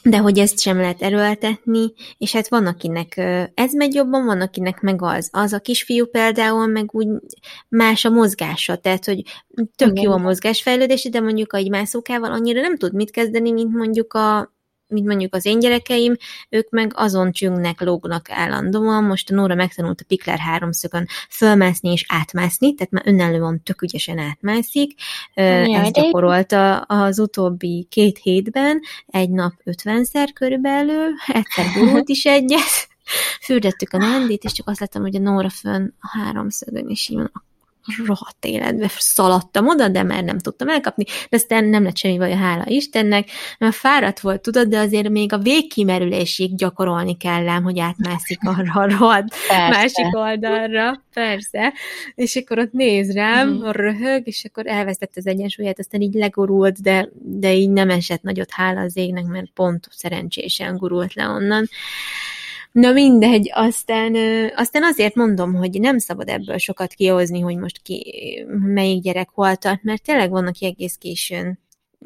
B: de hogy ezt sem lehet erőltetni, és hát van, akinek ez megy jobban, van, akinek meg az. Az a kisfiú például meg úgy más a mozgása, tehát, hogy tök Igen. jó a mozgásfejlődési, de mondjuk a mászókával annyira nem tud mit kezdeni, mint mondjuk a mint mondjuk az én gyerekeim, ők meg azon csüngnek, lógnak állandóan. Most a Nóra megtanult a Pikler háromszögön fölmászni és átmászni, tehát már önállóan tök ügyesen átmászik. Ja, Ezt gyakorolta az utóbbi két hétben, egy nap ötvenszer körülbelül, egyszer gurult is egyet, [LAUGHS] fürdettük a Nandit, és csak azt láttam, hogy a Nóra fönn a háromszögön, és így van, rohadt életbe szaladtam oda, de már nem tudtam elkapni, de aztán nem lett semmi baj, hála Istennek, mert fáradt volt, tudod, de azért még a végkimerülésig gyakorolni kell ám, hogy átmászik arra a [LAUGHS] rohadt másik oldalra, persze, és akkor ott néz rám, mm. röhög, és akkor elvesztett az egyensúlyát, aztán így legurult, de, de így nem esett nagyot, hála az égnek, mert pont szerencsésen gurult le onnan. Na mindegy, aztán, aztán azért mondom, hogy nem szabad ebből sokat kihozni, hogy most ki, melyik gyerek hol tart, mert tényleg van, aki egész későn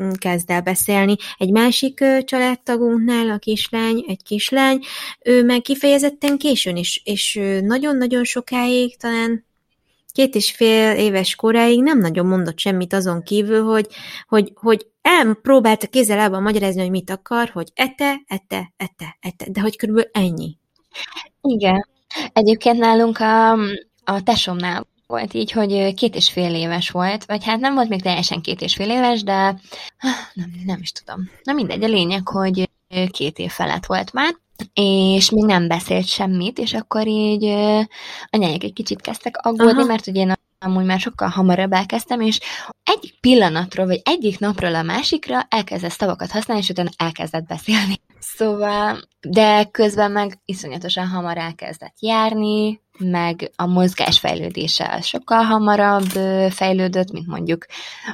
B: mm, kezd el beszélni. Egy másik családtagunknál a kislány, egy kislány, ő meg kifejezetten későn is, és nagyon-nagyon sokáig, talán két és fél éves koráig nem nagyon mondott semmit azon kívül, hogy, hogy, hogy elpróbálta kézzel magyarázni, hogy mit akar, hogy ette, ette, ette, ette, de hogy körülbelül ennyi.
A: Igen. Egyébként nálunk a, a tesomnál volt így, hogy két és fél éves volt, vagy hát nem volt még teljesen két és fél éves, de nem, nem is tudom. Na mindegy, a lényeg, hogy két év felett volt már, és még nem beszélt semmit, és akkor így anyáik egy kicsit kezdtek aggódni, Aha. mert ugye én amúgy már sokkal hamarabb elkezdtem, és egyik pillanatról, vagy egyik napról a másikra elkezdett szavakat használni, és utána elkezdett beszélni. [LAUGHS] Szóval, de közben meg iszonyatosan hamar elkezdett járni, meg a mozgás fejlődése sokkal hamarabb fejlődött, mint mondjuk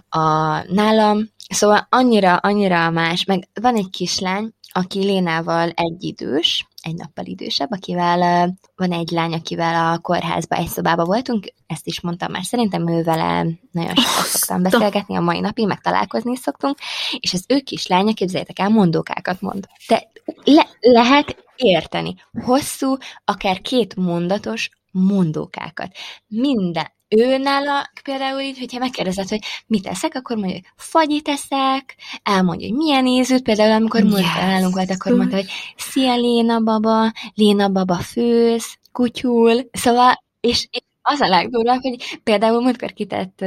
A: a nálam. Szóval annyira, annyira más, meg van egy kislány, aki Lénával egyidős, egy nappal idősebb, akivel van egy lány, akivel a kórházba egy szobába voltunk, ezt is mondtam már, szerintem ő vele nagyon sokat szoktam beszélgetni, a mai napig meg találkozni is szoktunk, és az ő kislánya, képzeljétek el, mondókákat mond. De le- lehet érteni. Hosszú, akár két mondatos mondókákat. Minden, ő nála például így, hogyha megkérdezed, hogy mit eszek, akkor mondja, hogy fagyit eszek, elmondja, hogy milyen ízűt, például amikor yes. múlt nálunk volt, akkor mondta, hogy szia Léna baba, Léna baba főz, kutyul, szóval, és, és az a legdurvább, hogy például múltkor kitett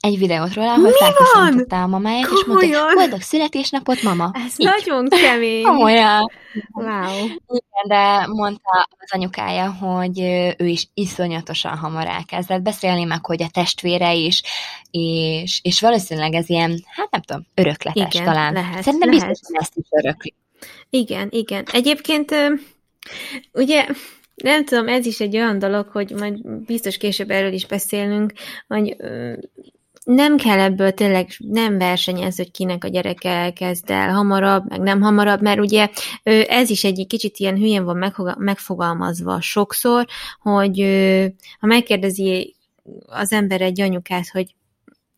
A: egy videót róla, ahol felköszöntötte a mamáját, és mondta, hogy boldog születésnapot, mama.
B: Ez Így. nagyon kemény.
A: Komolyan.
B: Wow.
A: Igen, de mondta az anyukája, hogy ő is iszonyatosan hamar elkezdett beszélni, meg hogy a testvére is, és, és valószínűleg ez ilyen, hát nem tudom, örökletes igen, talán.
B: Lehet,
A: Szerintem
B: lehet.
A: biztos, hogy ezt is örökli.
B: Igen, igen. Egyébként ugye nem tudom, ez is egy olyan dolog, hogy majd biztos később erről is beszélünk, hogy nem kell ebből tényleg, nem versenyez, hogy kinek a gyereke kezd el hamarabb, meg nem hamarabb, mert ugye ez is egy kicsit ilyen hülyén van megfogalmazva sokszor, hogy ha megkérdezi az ember egy anyukát, hogy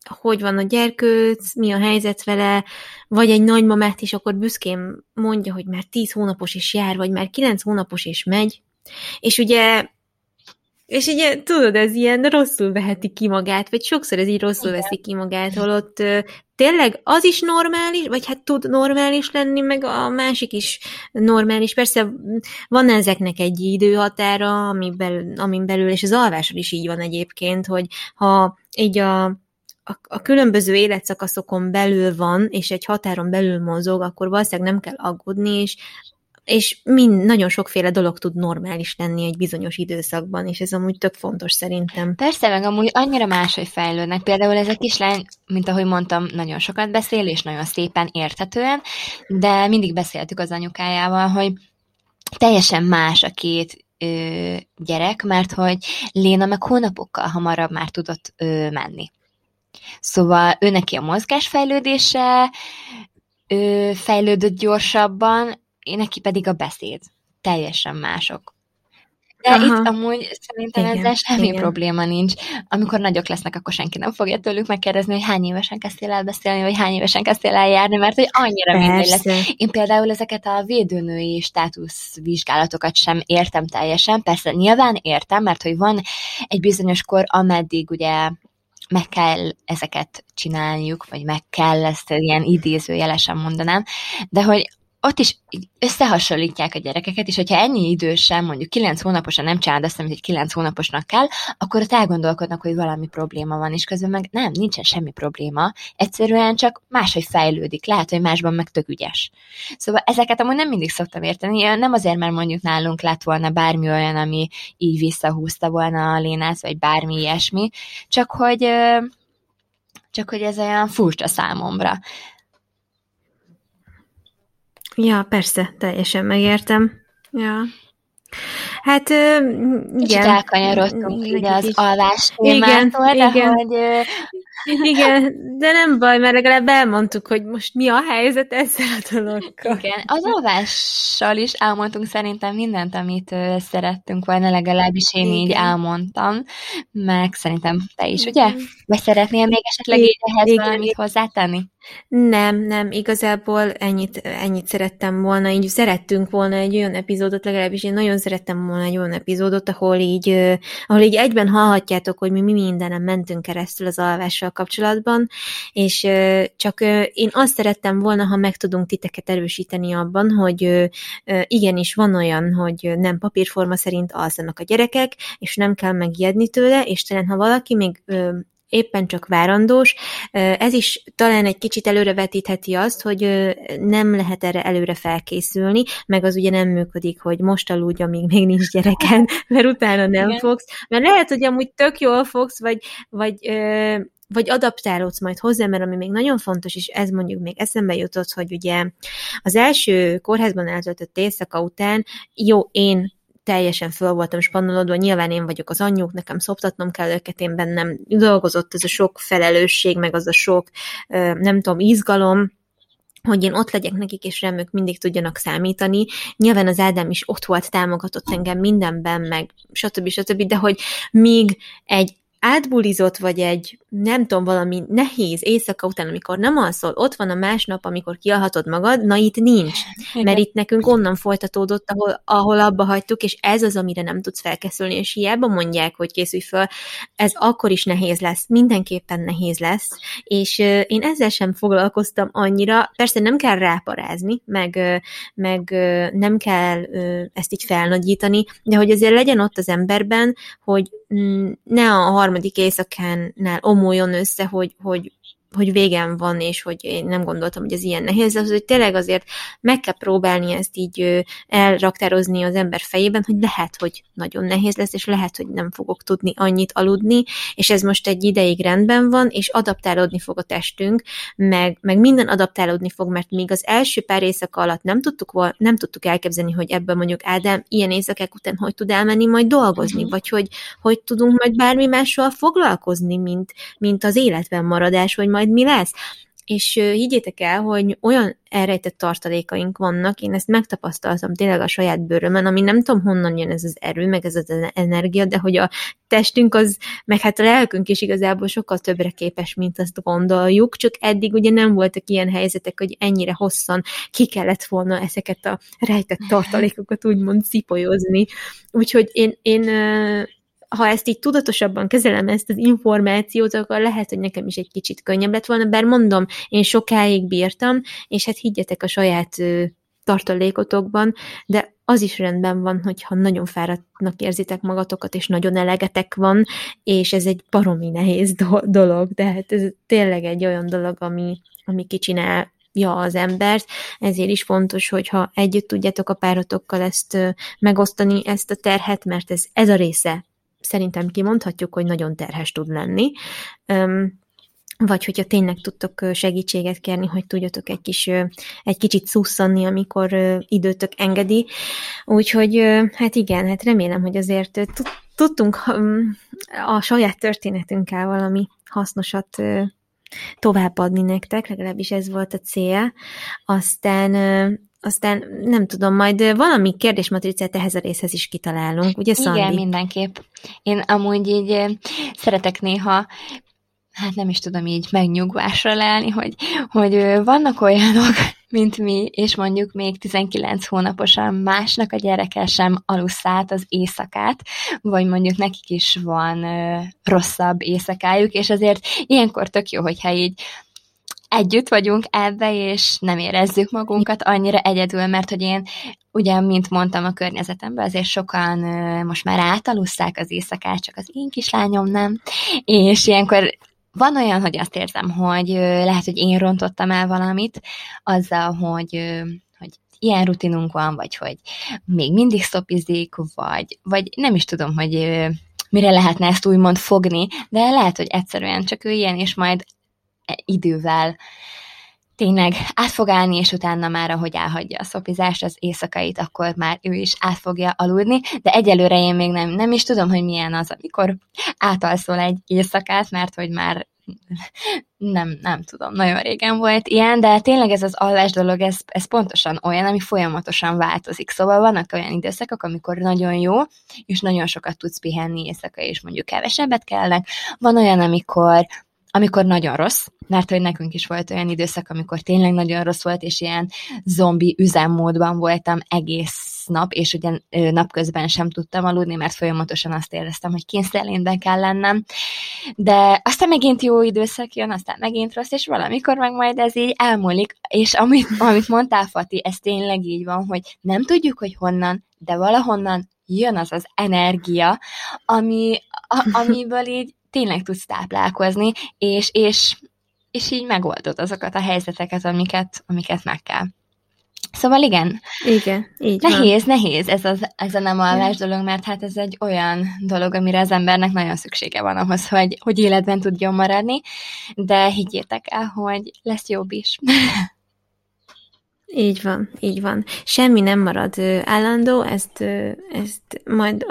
B: hogy van a gyerkőc, mi a helyzet vele, vagy egy nagymamát is, akkor büszkén mondja, hogy már tíz hónapos is jár, vagy már kilenc hónapos és megy. És ugye és ugye, tudod, ez ilyen rosszul veheti ki magát, vagy sokszor ez így rosszul Igen. veszi ki magát, holott tényleg az is normális, vagy hát tud normális lenni, meg a másik is normális. Persze van ezeknek egy időhatára, ami belül, amin belül, és az alvásod is így van egyébként, hogy ha így a, a, a különböző életszakaszokon belül van, és egy határon belül mozog, akkor valószínűleg nem kell aggódni, és és mind, nagyon sokféle dolog tud normális lenni egy bizonyos időszakban, és ez amúgy tök fontos szerintem.
A: Persze, meg amúgy annyira máshogy fejlődnek. Például ez a kislány, mint ahogy mondtam, nagyon sokat beszél, és nagyon szépen érthetően, de mindig beszéltük az anyukájával, hogy teljesen más a két ö, gyerek, mert hogy Léna meg hónapokkal hamarabb már tudott ö, menni. Szóval ő neki a mozgásfejlődése ö, fejlődött gyorsabban, neki pedig a beszéd. Teljesen mások. De Aha. itt amúgy szerintem igen, ezzel semmi igen. probléma nincs. Amikor nagyok lesznek, akkor senki nem fogja tőlük megkérdezni, hogy hány évesen kezdtél el beszélni, vagy hány évesen kezdtél el járni, mert hogy annyira mindegy lesz. Én például ezeket a védőnői státuszvizsgálatokat sem értem teljesen. Persze nyilván értem, mert hogy van egy bizonyos kor, ameddig ugye meg kell ezeket csinálniuk, vagy meg kell ezt ilyen idézőjelesen mondanám, de hogy ott is összehasonlítják a gyerekeket, és hogyha ennyi idősen, mondjuk 9 hónaposan nem csinálod azt, amit egy 9 hónaposnak kell, akkor ott elgondolkodnak, hogy valami probléma van, és közben meg nem, nincsen semmi probléma, egyszerűen csak máshogy fejlődik, lehet, hogy másban meg tök ügyes. Szóval ezeket amúgy nem mindig szoktam érteni, nem azért, mert mondjuk nálunk lett volna bármi olyan, ami így visszahúzta volna a lénát, vagy bármi ilyesmi, csak hogy csak hogy ez olyan furcsa számomra.
B: Ja, persze, teljesen megértem. Ja. Hát, igen. Kicsit
A: elkanyarodtunk ide az alvás témától,
B: igen, de igen.
A: hogy [LAUGHS]
B: igen, de nem baj, mert legalább elmondtuk, hogy most mi a helyzet ezzel a dologgal.
A: Igen, az alvással is elmondtunk szerintem mindent, amit szerettünk volna, legalábbis én Igen. így elmondtam, meg szerintem te is, ugye? Vagy szeretnél még esetleg így ehhez Igen. valamit hozzátenni?
B: Nem, nem, igazából ennyit, ennyit szerettem volna, így szerettünk volna egy olyan epizódot, legalábbis én nagyon szerettem volna egy olyan epizódot, ahol így, ahol így egyben hallhatjátok, hogy mi, mi mindenem mentünk keresztül az alvással kapcsolatban, és csak én azt szerettem volna, ha meg tudunk titeket erősíteni abban, hogy igenis van olyan, hogy nem papírforma szerint alszanak a gyerekek, és nem kell megijedni tőle, és talán ha valaki még éppen csak várandós. Ez is talán egy kicsit előrevetítheti azt, hogy nem lehet erre előre felkészülni, meg az ugye nem működik, hogy most aludj, amíg még nincs gyereken, [LAUGHS] mert utána nem Igen. fogsz. Mert lehet, hogy amúgy tök jól fogsz, vagy, vagy vagy adaptálódsz majd hozzá, mert ami még nagyon fontos, és ez mondjuk még eszembe jutott, hogy ugye az első kórházban eltöltött éjszaka után, jó, én teljesen föl voltam spannolodva, nyilván én vagyok az anyjuk, nekem szoptatnom kell őket, én bennem dolgozott ez a sok felelősség, meg az a sok, nem tudom, izgalom, hogy én ott legyek nekik, és remők mindig tudjanak számítani. Nyilván az Ádám is ott volt, támogatott engem mindenben, meg stb. stb., de hogy míg egy átbulizott, vagy egy, nem tudom, valami nehéz éjszaka után, amikor nem alszol, ott van a másnap, amikor kialhatod magad, na itt nincs. Igen. Mert itt nekünk onnan folytatódott, ahol, ahol abba hagytuk, és ez az, amire nem tudsz felkészülni, és hiába mondják, hogy készülj föl, ez akkor is nehéz lesz, mindenképpen nehéz lesz, és én ezzel sem foglalkoztam annyira, persze nem kell ráparázni, meg, meg nem kell ezt így felnagyítani, de hogy azért legyen ott az emberben, hogy mm, ne a harmadik éjszakánál omoljon össze, hogy, hogy hogy végem van, és hogy én nem gondoltam, hogy ez ilyen nehéz, az, hogy tényleg azért meg kell próbálni ezt így elraktározni az ember fejében, hogy lehet, hogy nagyon nehéz lesz, és lehet, hogy nem fogok tudni annyit aludni, és ez most egy ideig rendben van, és adaptálódni fog a testünk, meg, meg minden adaptálódni fog, mert még az első pár éjszaka alatt nem tudtuk, nem tudtuk elképzelni, hogy ebből mondjuk Ádám ilyen éjszakák után hogy tud elmenni majd dolgozni, uh-huh. vagy hogy, hogy tudunk majd bármi mással foglalkozni, mint, mint az életben maradás, vagy majd mi lesz. És higgyétek el, hogy olyan elrejtett tartalékaink vannak, én ezt megtapasztaltam tényleg a saját bőrömön, ami nem tudom honnan jön ez az erő, meg ez az energia, de hogy a testünk az, meg hát a lelkünk is igazából sokkal többre képes, mint azt gondoljuk, csak eddig ugye nem voltak ilyen helyzetek, hogy ennyire hosszan ki kellett volna ezeket a rejtett tartalékokat úgymond szipolyozni. Úgyhogy én, én ha ezt így tudatosabban kezelem, ezt az információt, akkor lehet, hogy nekem is egy kicsit könnyebb lett volna, bár mondom, én sokáig bírtam, és hát higgyetek a saját tartalékotokban, de az is rendben van, hogyha nagyon fáradtnak érzitek magatokat, és nagyon elegetek van, és ez egy baromi nehéz do- dolog, de hát ez tényleg egy olyan dolog, ami, ami kicsinál ja az embert, ezért is fontos, hogyha együtt tudjátok a párotokkal ezt megosztani, ezt a terhet, mert ez, ez a része szerintem kimondhatjuk, hogy nagyon terhes tud lenni. Vagy hogyha tényleg tudtok segítséget kérni, hogy tudjatok egy, kis, egy kicsit szusszanni, amikor időtök engedi. Úgyhogy hát igen, hát remélem, hogy azért tudtunk a saját történetünkkel valami hasznosat továbbadni nektek, legalábbis ez volt a cél. Aztán aztán nem tudom, majd valami kérdésmatricát ehhez a részhez is kitalálunk, ugye Szandi?
A: Igen, mindenképp. Én amúgy így szeretek néha hát nem is tudom így megnyugvásra leállni, hogy, hogy vannak olyanok, [LAUGHS] mint mi, és mondjuk még 19 hónaposan másnak a gyereke sem alusszát az éjszakát, vagy mondjuk nekik is van ö, rosszabb éjszakájuk, és azért ilyenkor tök jó, hogyha így együtt vagyunk ebbe, és nem érezzük magunkat annyira egyedül, mert hogy én ugye, mint mondtam a környezetemben, azért sokan most már átalusszák az éjszakát, csak az én kislányom nem, és ilyenkor van olyan, hogy azt érzem, hogy lehet, hogy én rontottam el valamit azzal, hogy hogy ilyen rutinunk van, vagy hogy még mindig szopizik, vagy, vagy nem is tudom, hogy mire lehetne ezt úgymond fogni, de lehet, hogy egyszerűen csak ő ilyen, és majd idővel tényleg át fog állni, és utána már, ahogy elhagyja a szopizást, az éjszakait, akkor már ő is át fogja aludni, de egyelőre én még nem, nem is tudom, hogy milyen az, amikor átalszol egy éjszakát, mert hogy már nem, nem tudom, nagyon régen volt ilyen, de tényleg ez az alvás dolog, ez, ez pontosan olyan, ami folyamatosan változik. Szóval vannak olyan időszakok, amikor nagyon jó, és nagyon sokat tudsz pihenni éjszaka, és mondjuk kevesebbet kellnek. Van olyan, amikor amikor nagyon rossz, mert hogy nekünk is volt olyan időszak, amikor tényleg nagyon rossz volt, és ilyen zombi üzemmódban voltam egész nap, és ugye napközben sem tudtam aludni, mert folyamatosan azt éreztem, hogy kényszerlénben kell lennem. De aztán megint jó időszak jön, aztán megint rossz, és valamikor meg majd ez így elmúlik, és amit, amit mondtál, Fati, ez tényleg így van, hogy nem tudjuk, hogy honnan, de valahonnan jön az az energia, ami, a, amiből így tényleg tudsz táplálkozni, és, és, és így megoldod azokat a helyzeteket, amiket, amiket meg kell. Szóval igen.
B: Igen, így
A: Nehéz, van. nehéz ez, az, ez a nem alvás dolog, mert hát ez egy olyan dolog, amire az embernek nagyon szüksége van ahhoz, hogy, hogy életben tudjon maradni, de higgyétek el, hogy lesz jobb is.
B: Így van, így van. Semmi nem marad állandó, ezt, ezt majd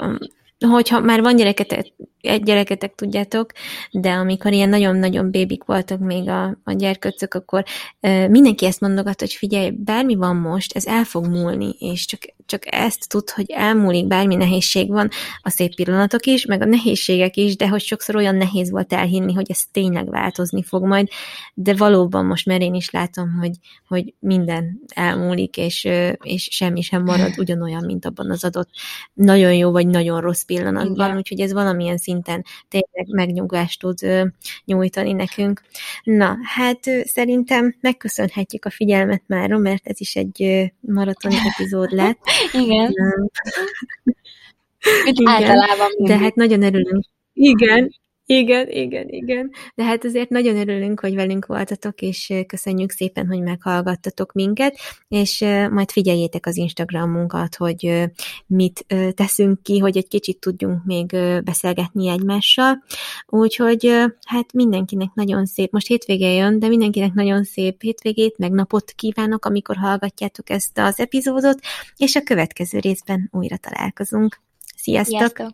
B: hogyha már van gyereketek, egy gyereketek, tudjátok, de amikor ilyen nagyon-nagyon bébik voltak még a, a gyerköcök, akkor uh, mindenki ezt mondogat, hogy figyelj, bármi van most, ez el fog múlni, és csak, csak ezt tud, hogy elmúlik, bármi nehézség van, a szép pillanatok is, meg a nehézségek is, de hogy sokszor olyan nehéz volt elhinni, hogy ez tényleg változni fog majd, de valóban most már én is látom, hogy, hogy minden elmúlik, és, és semmi sem marad ugyanolyan, mint abban az adott nagyon jó vagy nagyon rossz pillanatban, Igen. úgyhogy ez valamilyen szinten tényleg megnyugvást tud nyújtani nekünk. Na, hát szerintem megköszönhetjük a figyelmet már, mert ez is egy maratoni epizód lett. [LAUGHS]
A: Igen. Igen. Általában
B: De hát nagyon örülünk. Igen, Igen, igen, igen. De hát azért nagyon örülünk, hogy velünk voltatok, és köszönjük szépen, hogy meghallgattatok minket, és majd figyeljétek az Instagramunkat, hogy mit teszünk ki, hogy egy kicsit tudjunk még beszélgetni egymással. Úgyhogy hát mindenkinek nagyon szép, most hétvége jön, de mindenkinek nagyon szép hétvégét, meg napot kívánok, amikor hallgatjátok ezt az epizódot, és a következő részben újra találkozunk. Sziasztok! Sziasztok.